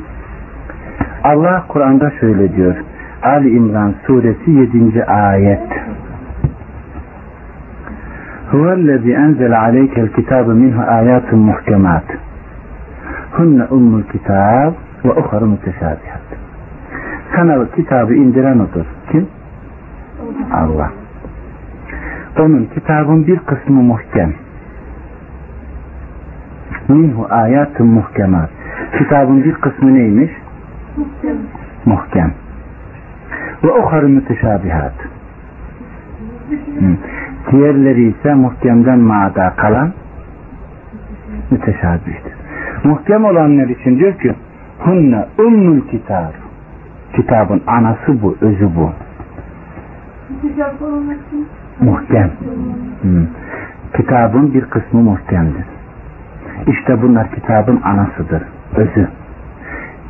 Allah Kur'an'da şöyle diyor. Ali İmran suresi 7. ayet. Huvellezî enzel aleykel kitâbe minhu âyâtun muhkemât. Hunne ummul kitâb ve uharı müteşabihat. Sana kitabı indiren odur. Kim? Allah. Onun kitabın bir kısmı muhkem. Minhu ayatun muhkemat. Kitabın bir kısmı neymiş? Muhtem. Muhkem. Ve uharı müteşabihat. Diğerleri ise muhkemden maada kalan müteşabihtir. Muhkem olanlar için diyor ki hunne ummul kitab. Kitabın anası bu, özü bu. Muhkem. Kitabın bir kısmı muhkemdir. İşte bunlar kitabın anasıdır, özü.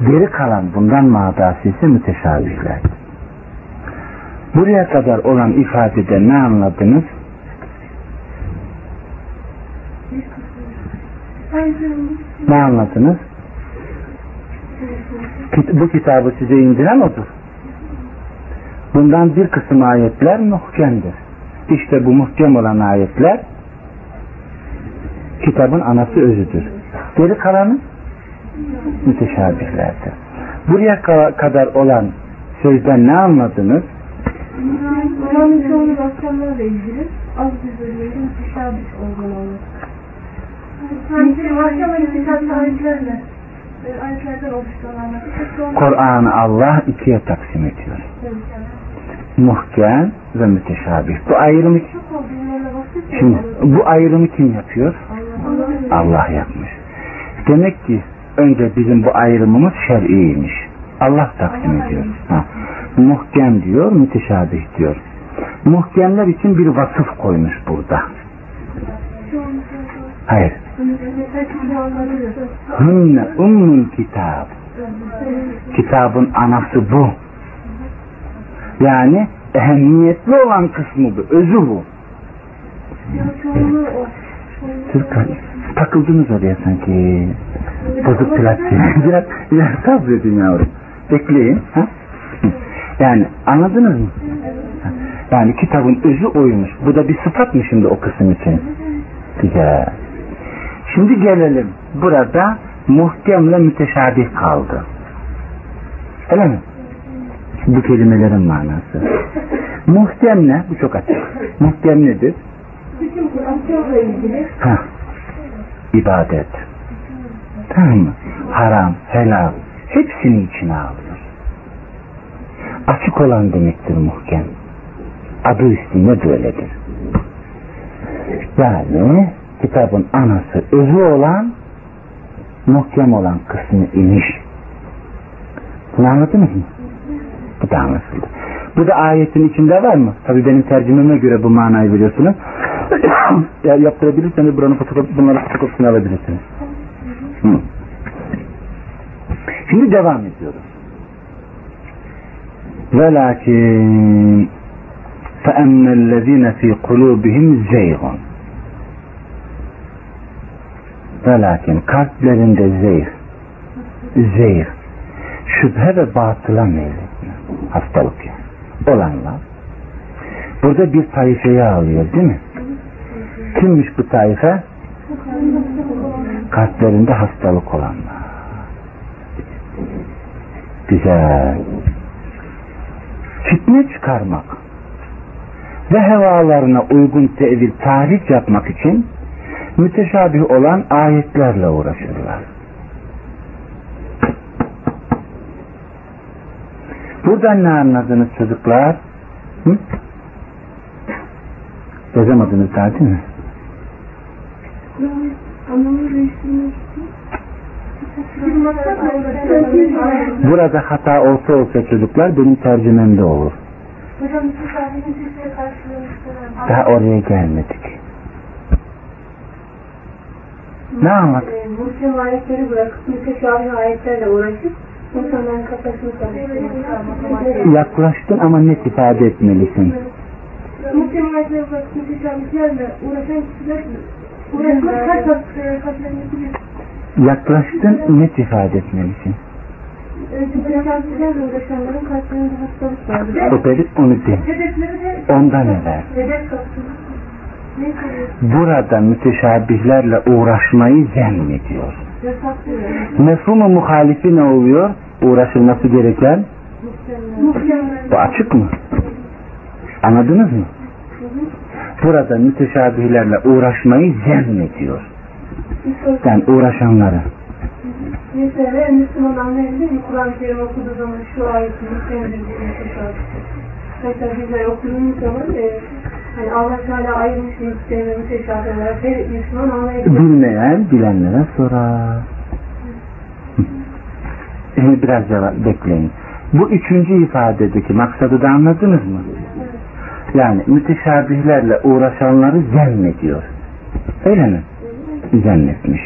Geri kalan bundan madası ise müteşabihler. Buraya kadar olan ifadede ne anladınız? Ne anladınız? Bu kitabı size indiren odur. Bundan bir kısım ayetler muhkemdir. İşte bu muhkem olan ayetler kitabın anası özüdür. Geri kalanı müteşabihlerdir. Buraya ka- kadar olan sözden ne anladınız? Kur'an'ın çoğunu akşamlarla ilgili az bir bölümünde müteşabih olduğunu anlatır. Sanki akşam müteşabih ayetlerle e, ayetlerden oluştuğunu Kur'an'ı Allah ikiye taksim ediyor. Muhkem ve müteşabih. Bu ayrımı şimdi bu ayrımı kim yapıyor? Allah yapmış. Demek ki önce bizim bu ayrımımız şer'iymiş. Allah takdim ediyor. Ha. Muhkem diyor, müteşabih diyor. Muhkemler için bir vasıf koymuş burada. Hayır. Hünne ummul kitab. Kitabın anası bu. Yani ehemmiyetli olan kısmı bu, özü bu. Türkan, takıldınız oraya sanki. Bozuk plakçı. biraz, biraz sabredin yavrum. Bekleyin. Ha? Yani anladınız mı? Yani kitabın özü oymuş. Bu da bir sıfat mı şimdi o kısım için? Güzel. Şimdi gelelim. Burada muhkemle müteşabih kaldı. Öyle mi? Bu kelimelerin manası. Muhkem ne? Bu çok açık. Muhkem nedir? Bütün Kur'an'la ilgili Ha. İbadet. Tamam mı? Haram, helal. Hepsini içine alıyor. Açık olan demektir muhkem. Adı üstünde böyledir. Yani kitabın anası özü olan muhkem olan kısmı iniş. Bunu anladınız mı? Bu da anlaşıldı. Bu da ayetin içinde var mı? Tabi benim tercümeme göre bu manayı biliyorsunuz. Eğer yaptırabilirseniz buranın fotokopi, bunları fotokopisini alabilirsiniz. Hı. Şimdi devam ediyoruz. Velakin فَأَمَّا الَّذ۪ينَ ف۪ي قُلُوبِهِمْ زَيْغٌ Velakin kalplerinde zeyh, zeyh, şüphe ve batıla meyletme, hastalık yani, olanlar. Burada bir taifeyi alıyor değil mi? Kimmiş bu taife? Kalplerinde hastalık olanlar. Güzel. Fitne çıkarmak ve hevalarına uygun tevil tarih yapmak için müteşabih olan ayetlerle uğraşırlar. Buradan ne anladınız çocuklar? Hı? Yazamadınız daha değil mi? için Burada hata olsa olsa çocuklar benim tercümemde olur. Daha oraya gelmedik. Ne anlat? e, Muhkem ayetleri bırakıp müteşabih ayetlerle uğraşıp insanların kafasını karıştırmak. Yaklaştın ama net ifade etmelisin. Muhkem ayetleri bırakıp müteşabihlerle uğraşan kişiler uğraşmak kaç kalplerindeki bir Yaklaştın net ifade etmelisin. Hedefleri de Ondan evvel. Burada müteşabihlerle uğraşmayı zemmediyor. Mefhumu muhalifi ne oluyor? Uğraşılması gereken bu açık mı? Anladınız mı? Burada müteşabihlerle uğraşmayı zemmediyor. Yani uğraşanları. Mesela Müslüman mi? Kur'an-ı Kerim okuduğu zaman şu bir müteşabih. Mesela bizler okuduğumuz zaman e, hani Allah Teala ayırmış muhtemelen ve müteşabih olarak her Müslüman anlayabilir. Bilmeyen bilenlere sorar. Şimdi biraz cevap bekleyin. Bu üçüncü ifadedeki maksadı da anladınız mı? Yani müteşabihlerle uğraşanları zemmediyor. Öyle mi? Zemmetmiş.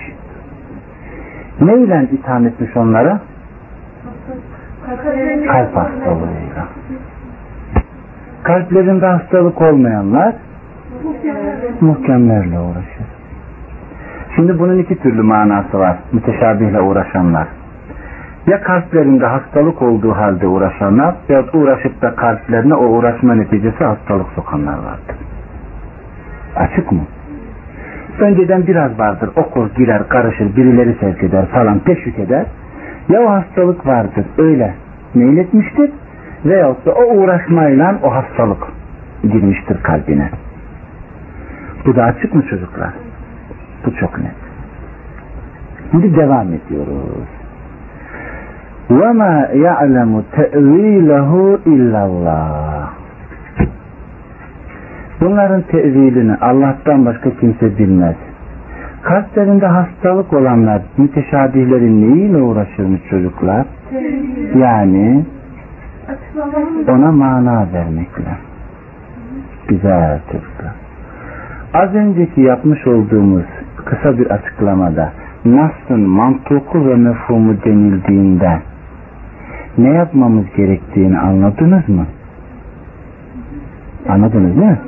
Neyle itham etmiş onlara? Kalp hastalığıyla. Kalplerinde hastalık olmayanlar muhkemlerle uğraşır. Şimdi bunun iki türlü manası var. Müteşabihle uğraşanlar. Ya kalplerinde hastalık olduğu halde uğraşanlar ya uğraşıp da kalplerine o uğraşma neticesi hastalık sokanlar vardır. Açık mı? Önceden biraz vardır. Okur, girer, karışır, birileri sevk eder falan teşvik eder. Ya o hastalık vardır. Öyle meyletmiştir veyahut da o uğraşmayla o hastalık girmiştir kalbine. Bu da açık mı çocuklar? Bu çok net. Şimdi devam ediyoruz. وَمَا يَعْلَمُ تَأْو۪يلَهُ illallah. Bunların tevilini Allah'tan başka kimse bilmez. Kalplerinde hastalık olanlar müteşabihlerin neyiyle uğraşırmış çocuklar? Yani ona mana vermekle. Güzel çocuklar. Az önceki yapmış olduğumuz kısa bir açıklamada Nas'ın mantuku ve mefhumu denildiğinde ne yapmamız gerektiğini anladınız mı? Anladınız değil mi?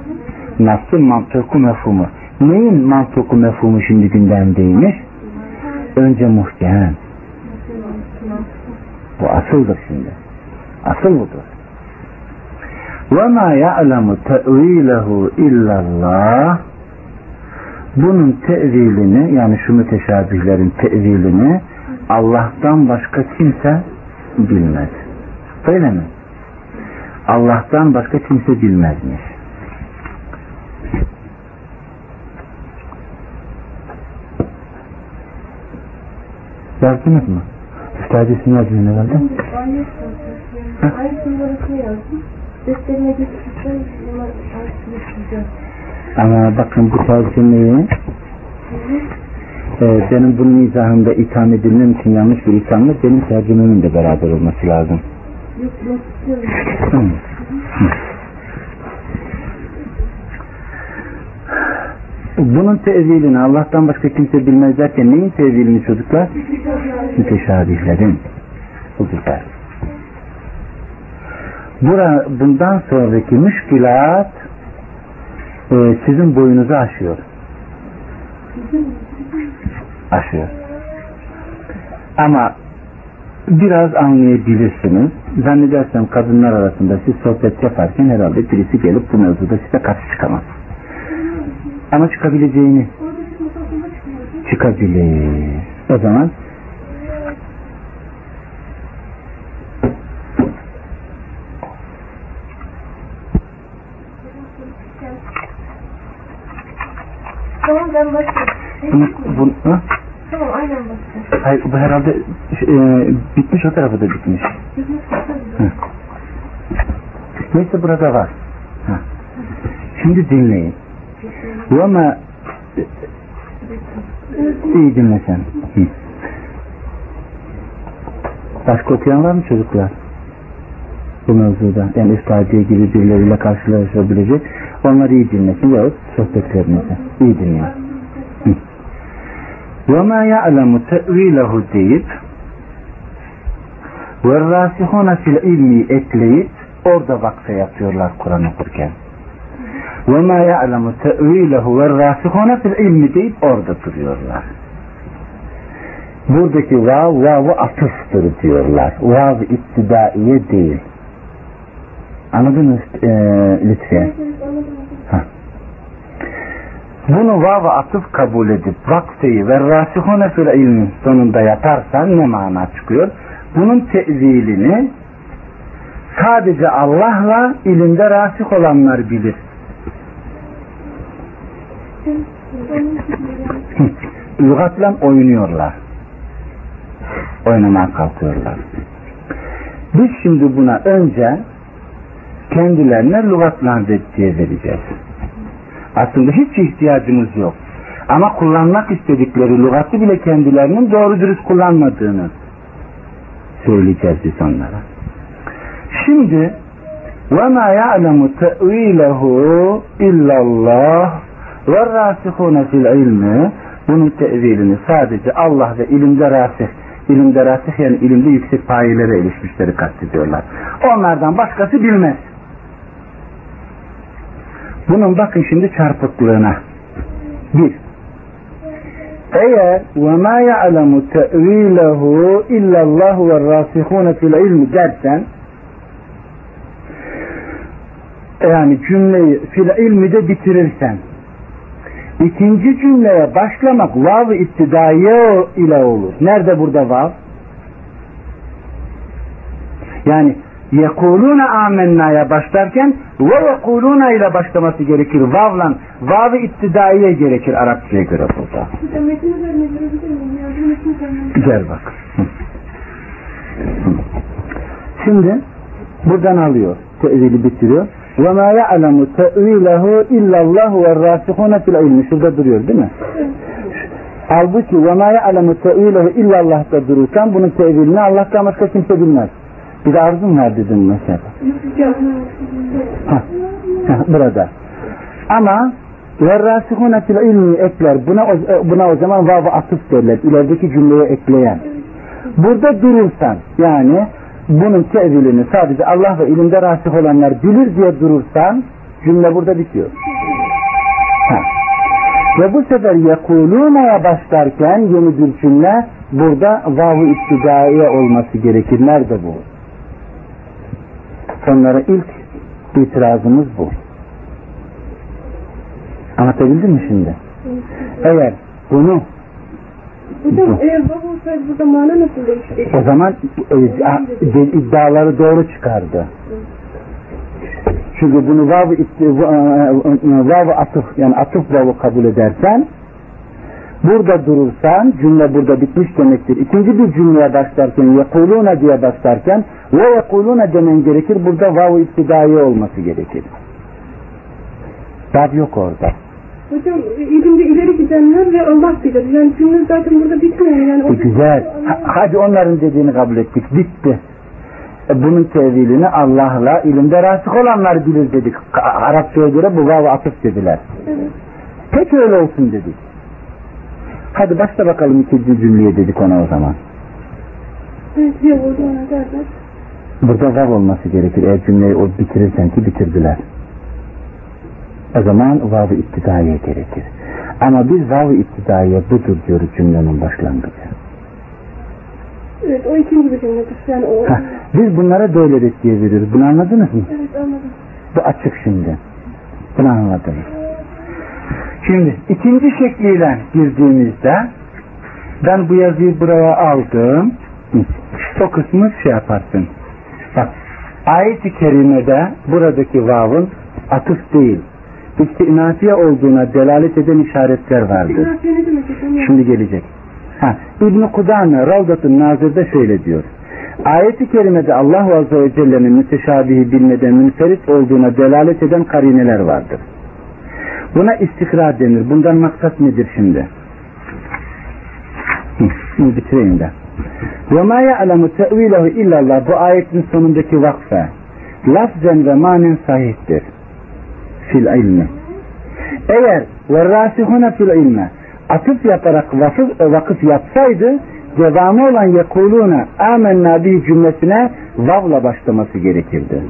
Nasıl mantıku mefhumu. Neyin mantıku mefhumu şimdi gündemdeymiş? Önce muhkem. Bu asıldır şimdi. Asıl budur. Ve ma ya'lemu te'vilehu illallah bunun tevilini yani şu müteşabihlerin tevilini Allah'tan başka kimse bilmez. Öyle mi? Allah'tan başka kimse bilmezmiş. Yazdınız mı? Üstadesini yazdınız herhalde. Numarasını yazdım. Ayetini çizeceğim. Ama bakın bu tercümeyi e, benim bunun izahında itham edilmem için yanlış bir ithamla benim tercümemin de beraber olması lazım. Yok yok. Bunun tevilini Allah'tan başka kimse bilmez derken neyin tevilini çocuklar? Müteşabihlerin. Bu güzel. Bura, bundan sonraki müşkilat e, sizin boyunuzu aşıyor. Aşıyor. Ama biraz anlayabilirsiniz. Zannedersem kadınlar arasında siz sohbet yaparken herhalde birisi gelip bu mevzuda size karşı çıkamaz. Ama çıkabileceğini çıkabilir. O zaman Tamam ben başlayayım. bunu, bunu, ha? Tamam aynen başlayayım. Hayır, bu herhalde e, bitmiş o tarafı da bitmiş. Hı. Neyse burada var. Ha. Şimdi dinleyin. Ama iyi dinle sen. Hı. Başka okuyan var mı çocuklar? Bu mevzuda. Yani üstadiye gibi birileriyle karşılaşabilecek. Onları iyi dinlesin yahut sohbetlerinizi. İyi dinleyin ve ma ya'lemu te'vilehu deyip ve rasihuna fil ilmi ekleyip orada vakfe yapıyorlar Kur'an okurken. Ve ma ya'lemu te'vilehu ve rasihuna fil ilmi deyip orada duruyorlar. Buradaki vav vavu atıftır diyorlar. Vav ittidaiye değil. Anladınız e, lütfen. Bunu vav atıf kabul edip vakfeyi ve rasihune fil ilmi sonunda yaparsan ne mana çıkıyor? Bunun tevilini sadece Allah'la ilimde rasih olanlar bilir. Lügatla oynuyorlar. Oynamaya kalkıyorlar. Biz şimdi buna önce kendilerine lügatla reddiye vereceğiz. Aslında hiç ihtiyacımız yok. Ama kullanmak istedikleri lügatı bile kendilerinin doğru dürüst kullanmadığını söyleyeceğiz biz onlara. Şimdi وَمَا يَعْلَمُ تَأْو۪يلَهُ اِلَّا اللّٰهِ وَالرَّاسِخُونَ fil ilmi bunun tevilini sadece Allah ve ilimde rasih ilimde rasih yani ilimde yüksek payelere erişmişleri kastediyorlar. Onlardan başkası bilmez. Bunun bakın şimdi çarpıklığına. Bir, eğer ve ma ya'lemu te'vilehu illallahu ve rasihune fil ilmi dersen yani cümleyi fil ilmi de bitirirsen ikinci cümleye başlamak vav ittidaiye ile olur. Nerede burada vav? Yani yekulune amenna'ya başlarken ve yekuluna ile başlaması gerekir. Vavla vav-ı gerekir Arapçaya göre burada. Güzel bak. Şimdi buradan alıyor. Tevili bitiriyor. Ve ma ya'lemu te'vilehu illallahu ve rasihune fil ilmi. Şurada duruyor değil mi? Halbuki ve ma ya'lemu te'vilehu illallah da dururken bunun tevilini Allah'tan başka kimse bilmez. Bir de arzun var dedim mesela. Hah, burada. Ama Verrasihune fil ilmi ekler. Buna o, buna o zaman vav atıf derler. İlerideki cümleye ekleyen. Burada durursan yani bunun tevilini sadece Allah ve ilimde rasih olanlar bilir diye durursan cümle burada bitiyor. Ha. Ve bu sefer yekuluna'ya başlarken yeni bir cümle burada vav-ı olması gerekir. Nerede bu? Onlara ilk itirazımız bu. Anlatabildim mi şimdi? Eğer bunu Hocam eğer baba olsaydı burada mana nasıl değişecek? o zaman e, iddiaları doğru çıkardı. Çünkü bunu vav vav atıf yani atıf vavı kabul edersen burada durursan cümle burada bitmiş demektir. İkinci bir cümleye başlarken yekuluna diye başlarken ve yekuluna demen gerekir. Burada vav iktidai olması gerekir. Bab yok orada. Hocam ilimde ileri gidenler ve Allah bilir. Yani cümle zaten burada bitmiyor. Yani Bu güzel. Ha- Hadi onların dediğini kabul ettik. Bitti. E, bunun tevilini Allah'la ilimde rasık olanlar bilir dedik. Arapçaya göre bu vav atıf dediler. Evet. Peki öyle olsun dedik. Hadi başla bakalım ikinci cümleye dedik ona o zaman. Burada vav olması gerekir. Eğer cümleyi o bitirirsen ki bitirdiler. O zaman vav-ı iktidaiye gerekir. Ama biz vav-ı iktidaiye budur diyoruz cümlenin başlangıcı. Evet, o ikinci bir cümledir. Yani o... Heh, biz bunlara böyle diye veriyoruz. Bunu anladınız mı? Evet, anladım. Bu açık şimdi. Bunu anladınız. Şimdi ikinci şekliyle girdiğimizde ben bu yazıyı buraya aldım. O kısmı şey yaparsın. Bak ayet-i kerimede buradaki vavın atıf değil. İstinafiye olduğuna delalet eden işaretler vardır. Şimdi gelecek. Ha, İbn-i Kudame Nazır'da şöyle diyor. Ayet-i kerimede Allah Azze ve Celle'nin müteşabihi bilmeden münferit olduğuna delalet eden karineler vardır. Buna istikrar denir. Bundan maksat nedir şimdi? Şimdi bitireyim de. Ve ma ya'lemu te'vilehu illallah bu ayetin sonundaki vakfe lafzen ve manen sahihtir. Fil ilmi. Eğer ve rasihuna fil ilme atıf yaparak vakıf, vakıf yapsaydı devamı olan yekuluna amennâ bih cümlesine vavla başlaması gerekirdi.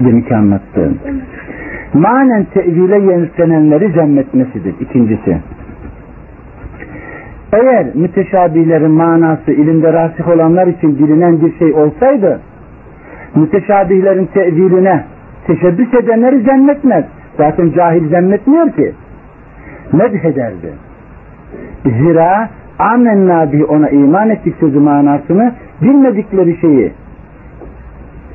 Deminki anlattığım. Manen tevhile yönlenenleri zemmetmesidir. İkincisi. Eğer müteşabihlerin manası ilimde rasih olanlar için bilinen bir şey olsaydı müteşabihlerin teviline teşebbüs edenleri zemmetmez. Zaten cahil zemmetmiyor ki. Medh ederdi. Zira amenna bi ona iman ettik sözü manasını bilmedikleri şeyi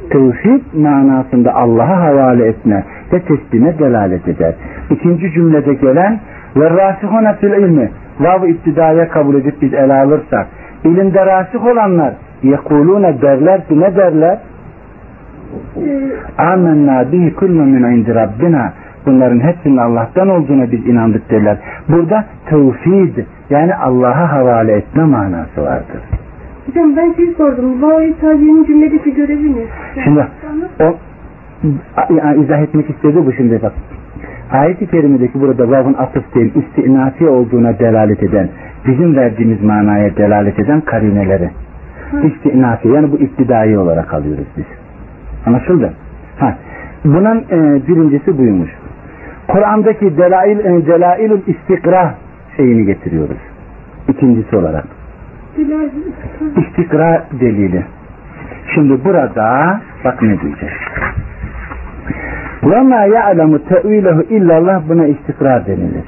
tevhid manasında Allah'a havale etme ve teslime delalet eder. İkinci cümlede gelen ve rasihuna fil ilmi vav iktidaya kabul edip biz ele alırsak ilimde rasih olanlar yekulune derler ki ne derler? Amenna bihi kullu min indi rabbina bunların hepsinin Allah'tan olduğuna biz inandık derler. Burada tevhid yani Allah'a havale etme manası vardır. Hocam ben şey sordum. Vav-i tabiinin cümledeki görevi ne? Şimdi o yani izah etmek istedi bu şimdi bak. Ayet-i kerimedeki burada vavun atıf değil istinafi olduğuna delalet eden bizim verdiğimiz manaya delalet eden karineleri. İstinafi yani bu iktidai olarak alıyoruz biz. Anlaşıldı? Ha. Bunun e, birincisi buymuş. Kur'an'daki delail, e, delailül istikra şeyini getiriyoruz. İkincisi olarak. Bilal- İstikra delili. Şimdi burada bak ne diyecek. وَمَا يَعْلَمُ تَعْوِيلَهُ illallah buna istikrar denilir.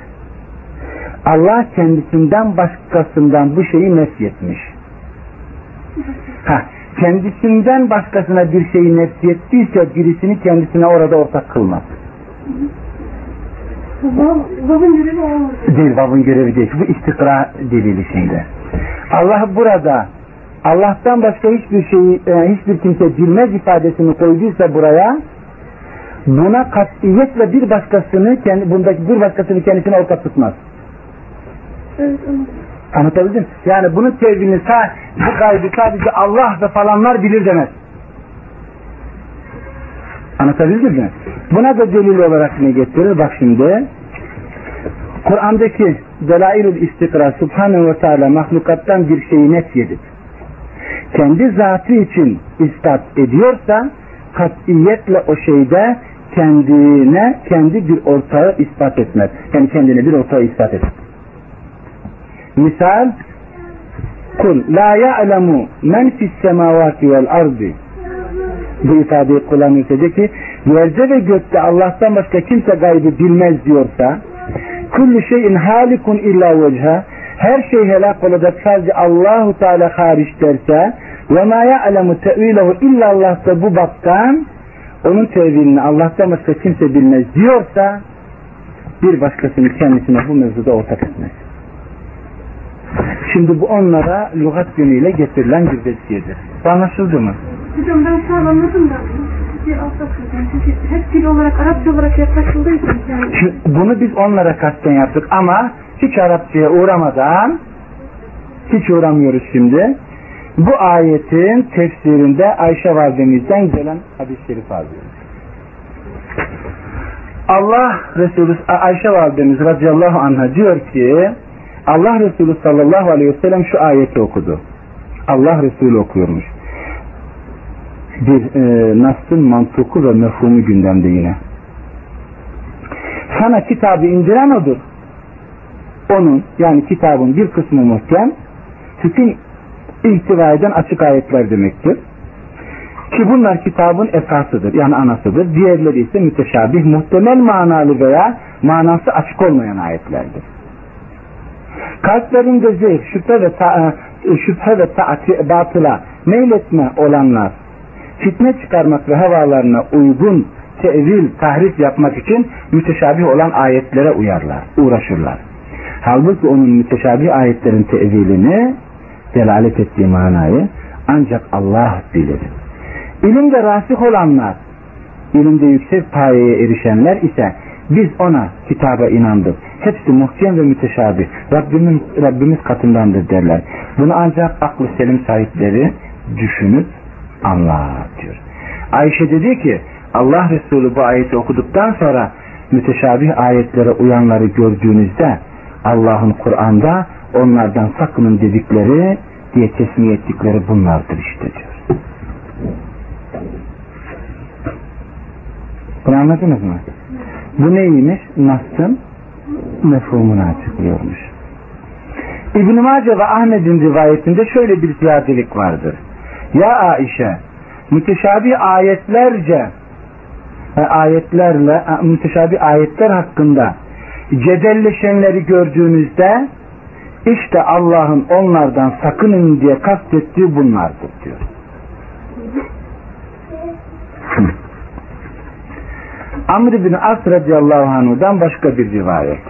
Allah kendisinden başkasından bu şeyi nefyetmiş. Ha, kendisinden başkasına bir şeyi nefyettiyse birisini kendisine orada ortak kılmaz. Vav- Vav'ın görevi olmadı. Değil, babın görevi değil. Bu istikra delili şimdi. Allah burada Allah'tan başka hiçbir şeyi, e, hiçbir kimse bilmez ifadesini koyduysa buraya buna katiyetle bir başkasını kendi, bundaki bir başkasını kendisine ortak tutmaz. Evet. Anlatabildim? Yani bunun tevilini sa bu gaybı sadece Allah ve falanlar bilir demez. Anlatabildim mi? Buna da delil olarak ne getirir? Bak şimdi. Kur'an'daki Delailül İstikra Subhanahu ve Teala mahlukattan bir şeyi net yedip kendi zatı için ispat ediyorsa katiyetle o şeyde kendine kendi bir ortağı ispat etmez. Yani kendine bir ortağı ispat etmez. Misal Kul la ya'lemu men fis semavati vel ardi bu ifadeyi kullanırsa de ki yerde ve gökte Allah'tan başka kimse gaybı bilmez diyorsa kullu şeyin halikun illa vecha her şey helak olacak sadece Allahu Teala hariç derse ve ma ya'lemu tevilehu illa Allah da bu baktan onun tevilini Allah'tan başka kimse bilmez diyorsa bir başkasını kendisine bu mevzuda ortak etmez. Şimdi bu onlara lügat yönüyle getirilen bir vesiyedir. Bu anlaşıldı mı? Hocam ben şu an anladım da bir. Çünkü hep dil olarak, Arapça olarak yaklaşıldığı yani bunu biz onlara kasten yaptık ama hiç Arapçaya uğramadan hiç uğramıyoruz şimdi. Bu ayetin tefsirinde Ayşe validemizden gelen hadis-i şerif. Allah Resulü Ayşe validemiz radıyallahu anh'a diyor ki Allah Resulü sallallahu aleyhi ve sellem şu ayeti okudu. Allah Resulü okuyormuş. Bir e, Nas'ın mantuku ve mefhumu gündemde yine. Sana kitabı indiren odur. Onun yani kitabın bir kısmı muhkem, bütün ihtiva eden açık ayetler demektir. Ki bunlar kitabın esasıdır yani anasıdır. Diğerleri ise müteşabih, muhtemel manalı veya manası açık olmayan ayetlerdir. Kalplerinde zevk, şüphe ve ta, e, şüphe ve taati, batıla meyletme olanlar fitne çıkarmak ve havalarına uygun tevil, tahrif yapmak için müteşabih olan ayetlere uyarlar, uğraşırlar. Halbuki onun müteşabih ayetlerin tevilini delalet ettiği manayı ancak Allah bilir. İlimde rasih olanlar, ilimde yüksek payeye erişenler ise biz ona kitaba inandık. Hepsi muhkem ve müteşabih. Rabbimiz, Rabbimiz katındandır derler. Bunu ancak aklı selim sahipleri düşünüp anlar diyor. Ayşe dedi ki Allah Resulü bu ayeti okuduktan sonra müteşabih ayetlere uyanları gördüğünüzde Allah'ın Kur'an'da onlardan sakının dedikleri diye tesmiye ettikleri bunlardır işte diyor. Bunu anladınız mı? Bu neymiş? Nas'ın mefhumunu açıklıyormuş. İbn-i Mace ve Ahmet'in rivayetinde şöyle bir ziyadelik vardır. Ya Aişe müteşabih ayetlerce e, ayetlerle e, müteşabih ayetler hakkında cedelleşenleri gördüğünüzde işte Allah'ın onlardan sakının diye kastettiği bunlardır diyor. Amr bin As radıyallahu anhu'dan başka bir rivayet.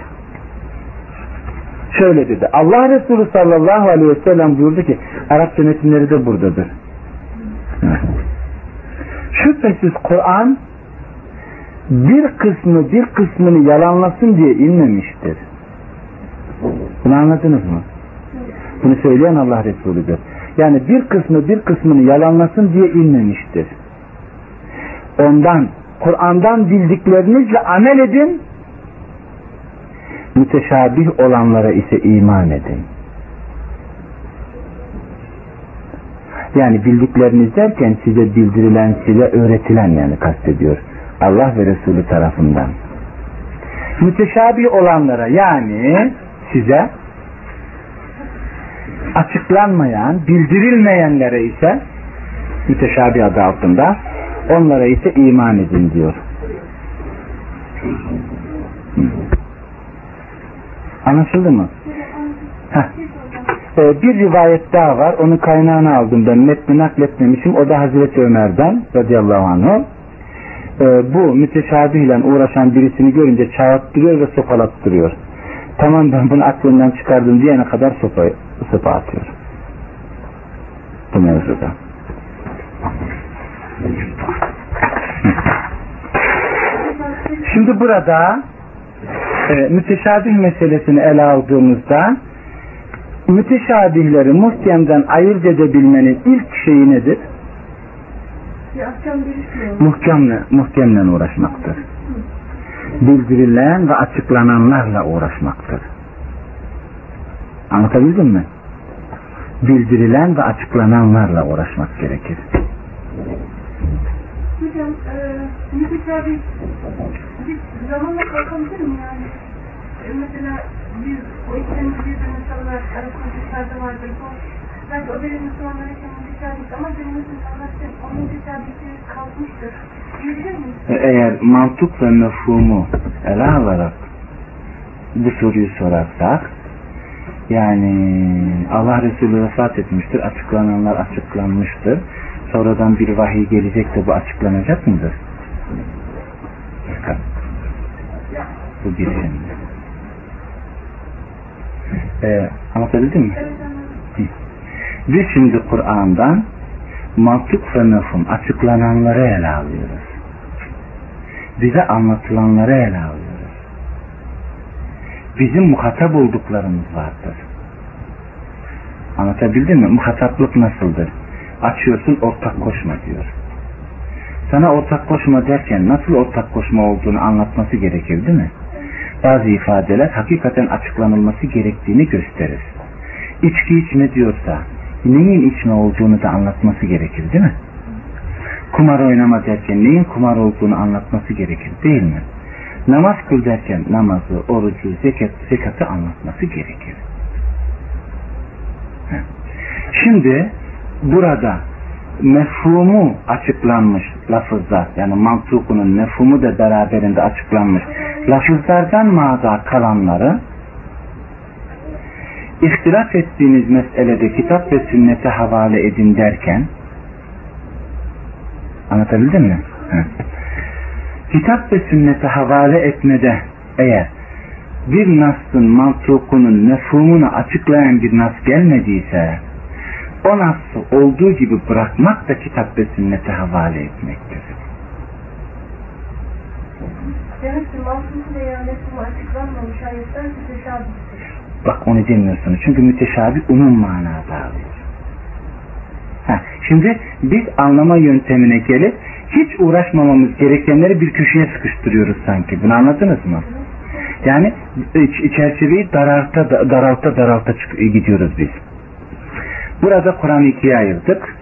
Şöyle dedi. Allah Resulü sallallahu aleyhi ve sellem buyurdu ki Arap metinleri de buradadır. Şüphesiz Kur'an bir kısmı bir kısmını yalanlasın diye inmemiştir. Bunu anladınız mı? Bunu söyleyen Allah Resulüdür. Yani bir kısmı bir kısmını yalanlasın diye inmemiştir. Ondan Kur'an'dan bildiklerinizle amel edin müteşabih olanlara ise iman edin. Yani bildikleriniz derken size bildirilen, size öğretilen yani kastediyor. Allah ve Resulü tarafından. Müteşabih olanlara yani size açıklanmayan, bildirilmeyenlere ise müteşabih adı altında onlara ise iman edin diyor. Anlaşıldı mı? Heh. Ee, bir rivayet daha var. Onun kaynağını aldım ben. Metni nakletmemişim. O da Hazreti Ömer'den radıyallahu anh. Ee, bu müteşabihle uğraşan birisini görünce çağırttırıyor ve sopalattırıyor. Tamam ben bunu aklından çıkardım diyene kadar sopa, sopa atıyor. bu mevzuda. Şimdi burada e, müteşabih meselesini ele aldığımızda müteşabihleri muhkemden ayırt edebilmenin ilk şeyi nedir? Muhkemle, muhkemle uğraşmaktır. Bildirilen ve açıklananlarla uğraşmaktır. Anlatabildim mi? Bildirilen ve açıklananlarla uğraşmak gerekir. Hocam, e, müteşabih zamanla kalkabilir mi yani? E, mesela bir o ikisinin birbirine salınarak arasında bir vardır. Bu, belki o benim Müslümanlar için müteşabih ama benim Müslümanlar için o müteşabihliği kalkmıştır. Diyebilir miyiz? Eğer mantık ve mefhumu ele alarak bu soruyu sorarsak yani Allah Resulü vefat etmiştir, açıklananlar açıklanmıştır. Sonradan bir vahiy gelecek de bu açıklanacak mıdır? Bakın. Bu bir şimdi. Ee, anlatabildim mi? Evet. Biz şimdi Kur'an'dan mantık ve mefhum açıklananları ele alıyoruz. Bize anlatılanları ele alıyoruz. Bizim muhatap olduklarımız vardır. Anlatabildim mi? Muhataplık nasıldır? Açıyorsun ortak koşma diyor. Sana ortak koşma derken nasıl ortak koşma olduğunu anlatması gerekir değil mi? Bazı ifadeler hakikaten açıklanılması gerektiğini gösterir. İçki içme diyorsa neyin içme olduğunu da anlatması gerekir değil mi? Kumar oynama derken neyin kumar olduğunu anlatması gerekir değil mi? Namaz kıl derken namazı, orucu, zekat, zekatı anlatması gerekir. Şimdi burada mefhumu açıklanmış lafızlar yani mantukunun mefhumu da beraberinde açıklanmış lafızlardan mağaza kalanları ihtilaf ettiğiniz meselede kitap ve sünnete havale edin derken anlatabildim mi? Kitap ve sünnete havale etmede eğer bir nasın mantukunun mefhumunu açıklayan bir nas gelmediyse o nasıl olduğu gibi bırakmak da kitap ve sünnete havale etmektir. Demek ki mahsus veya mefhumu açıklanmamış ayetler müteşabihtir. Bak onu demiyorsunuz. Çünkü müteşabih umum manada alıyor. Ha, şimdi biz anlama yöntemine gelip hiç uğraşmamamız gerekenleri bir köşeye sıkıştırıyoruz sanki. Bunu anladınız mı? Yani çerçeveyi daralta daralta daralta gidiyoruz biz. Burada Kur'an'ı ikiye ayırdık.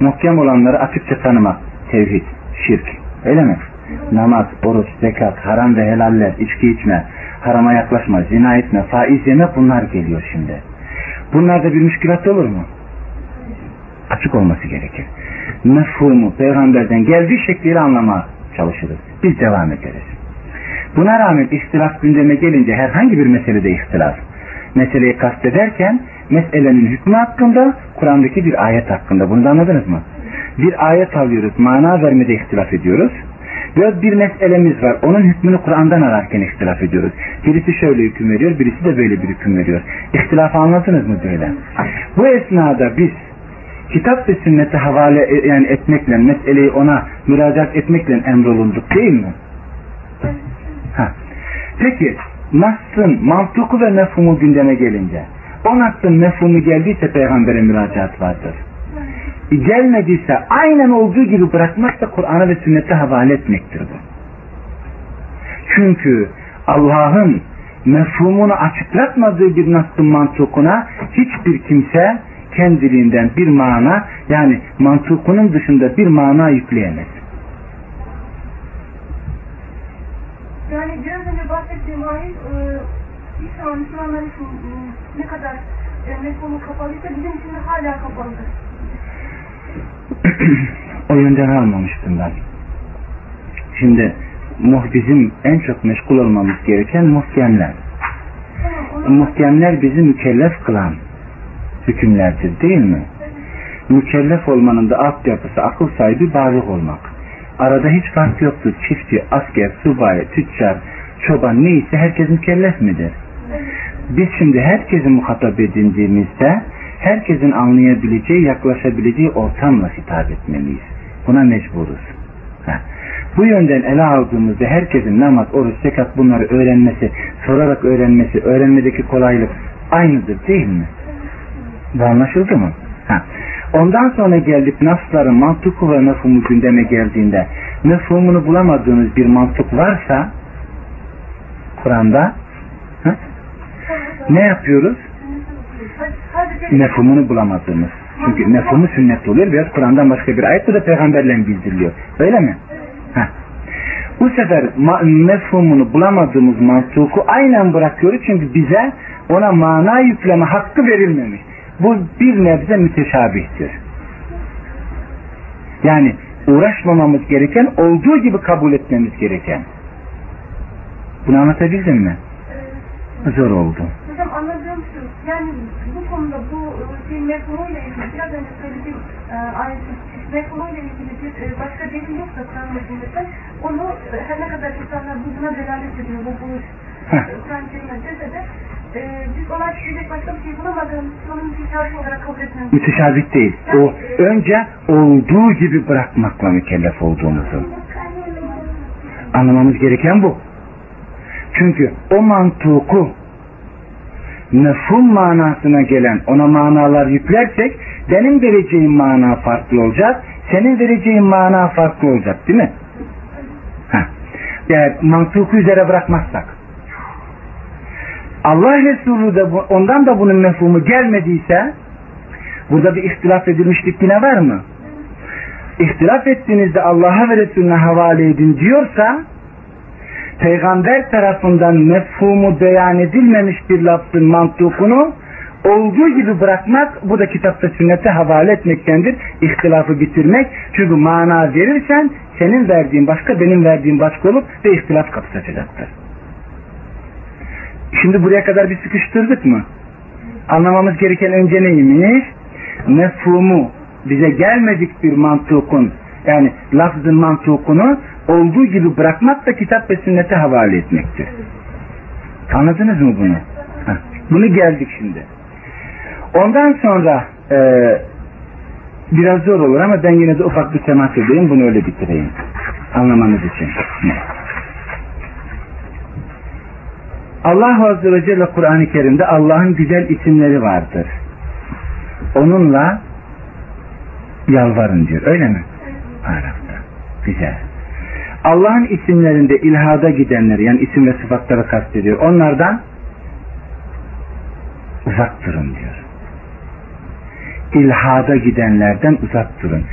Muhkem olanları açıkça tanımak. Tevhid, şirk. Öyle mi? Namaz, oruç, zekat, haram ve helaller, içki içme, harama yaklaşma, zina etme, faiz yeme bunlar geliyor şimdi. Bunlarda bir müşkilat olur mu? Açık olması gerekir. Mefhumu peygamberden geldiği şekliyle anlamaya çalışırız. Biz devam ederiz. Buna rağmen ihtilaf gündeme gelince herhangi bir meselede ihtilaf. Meseleyi kastederken meselenin hükmü hakkında Kur'an'daki bir ayet hakkında. Bunu da anladınız mı? Bir ayet alıyoruz, mana vermede ihtilaf ediyoruz. Ve bir meselemiz var. Onun hükmünü Kur'an'dan ararken ihtilaf ediyoruz. Birisi şöyle hüküm veriyor, birisi de böyle bir hüküm veriyor. İhtilafı anladınız mı böyle? Bu esnada biz kitap ve sünnete havale e- yani etmekle, meseleyi ona müracaat etmekle emrolunduk değil mi? Ha. Peki Nas'ın mantıku ve mefhumu gündeme gelince o Nas'ın mefhumu geldiyse peygambere müracaat vardır. Gelmediyse aynen olduğu gibi bırakmak da Kur'an'a ve sünnete havale etmektir bu. Çünkü Allah'ın mefhumunu açıklatmadığı bir Nas'ın mantıkuna hiçbir kimse kendiliğinden bir mana yani mantıkunun dışında bir mana yükleyemez. Yani biraz önce bahsettiğim ayet e, e, ne kadar e, mefhumu kapalıysa bizim için de hala kapalıdır. o yönden almamıştım ben. Şimdi muh bizim en çok meşgul olmamız gereken muhkemler. Onu Muhkemler bizi mükellef kılan hükümlerdir değil mi? Mükellef olmanın da altyapısı akıl sahibi balik olmak. Arada hiç fark yoktur. Çiftçi, asker, subay, tüccar, çoban neyse herkes mükellef midir? Biz şimdi herkesi muhatap edindiğimizde herkesin anlayabileceği, yaklaşabileceği ortamla hitap etmeliyiz. Buna mecburuz. Ha. Bu yönden ele aldığımızda herkesin namaz, oruç, zekat bunları öğrenmesi, sorarak öğrenmesi, öğrenmedeki kolaylık aynıdır değil mi? Bu anlaşıldı mı? Ha. Ondan sonra geldik nasların mantıku ve mefhumu gündeme geldiğinde mefhumunu bulamadığınız bir mantık varsa Kur'an'da ne yapıyoruz? Mefhumunu bulamadığımız. Çünkü mefhumu sünnet oluyor. Biraz Kur'an'dan başka bir ayet bu da peygamberle bildiriliyor. Öyle mi? Heh. Bu sefer mefhumunu bulamadığımız mantuku aynen bırakıyoruz çünkü bize ona mana yükleme hakkı verilmemiş. Bu bir nebze müteşabihtir. Yani uğraşmamamız gereken olduğu gibi kabul etmemiz gereken. Bunu anlatabildim mi? Zor oldu. Hocam anladığım şu, yani bu konuda bu şey mefhumuyla ilgili, biraz önce söylediğim e, ayetin mefhumuyla ilgili bir e, başka delil yoksa Kur'an onu e, her ne kadar insanlar buna delalet ediyor, bu buluş Heh. e, Kur'an kelime dese de e, biz ona diyecek başka bir şey bulamadığımız onun müteşabih olarak kabul etmemiz. Müteşabih değil. O önce olduğu gibi bırakmakla mükellef olduğumuzu. Anlamamız gereken bu. Çünkü o mantuku mefhum manasına gelen ona manalar yüklersek benim vereceğim mana farklı olacak, senin vereceğin mana farklı olacak değil mi? Yani mantuku üzere bırakmazsak. Allah Resulü de bu, ondan da bunun mefhumu gelmediyse burada bir ihtilaf edilmişlik yine var mı? İhtilaf ettiğinizde Allah'a ve Resulüne havale edin diyorsa peygamber tarafından mefhumu beyan edilmemiş bir lafzın mantukunu olduğu gibi bırakmak bu da kitapta sünnete havale etmektendir. İhtilafı bitirmek. Çünkü mana verirsen senin verdiğin başka benim verdiğim başka olup ve ihtilaf kapısı açacaktır. Şimdi buraya kadar bir sıkıştırdık mı? Anlamamız gereken önce neymiş? Mefhumu bize gelmedik bir mantukun yani lafzın mantukunu olduğu gibi bırakmak da kitap ve sünnete havale etmektir. Anladınız mı bunu? Heh. Bunu geldik şimdi. Ondan sonra e, biraz zor olur ama ben yine de ufak bir temas edeyim bunu öyle bitireyim. Anlamanız için. Allah Azze ve Celle Kur'an-ı Kerim'de Allah'ın güzel isimleri vardır. Onunla yalvarın diyor. Öyle mi? Arap'ta. Güzel. Allah'ın isimlerinde ilhada gidenler yani isim ve sıfatları kastediyor. Onlardan uzak durun diyor. İlhada gidenlerden uzak durun.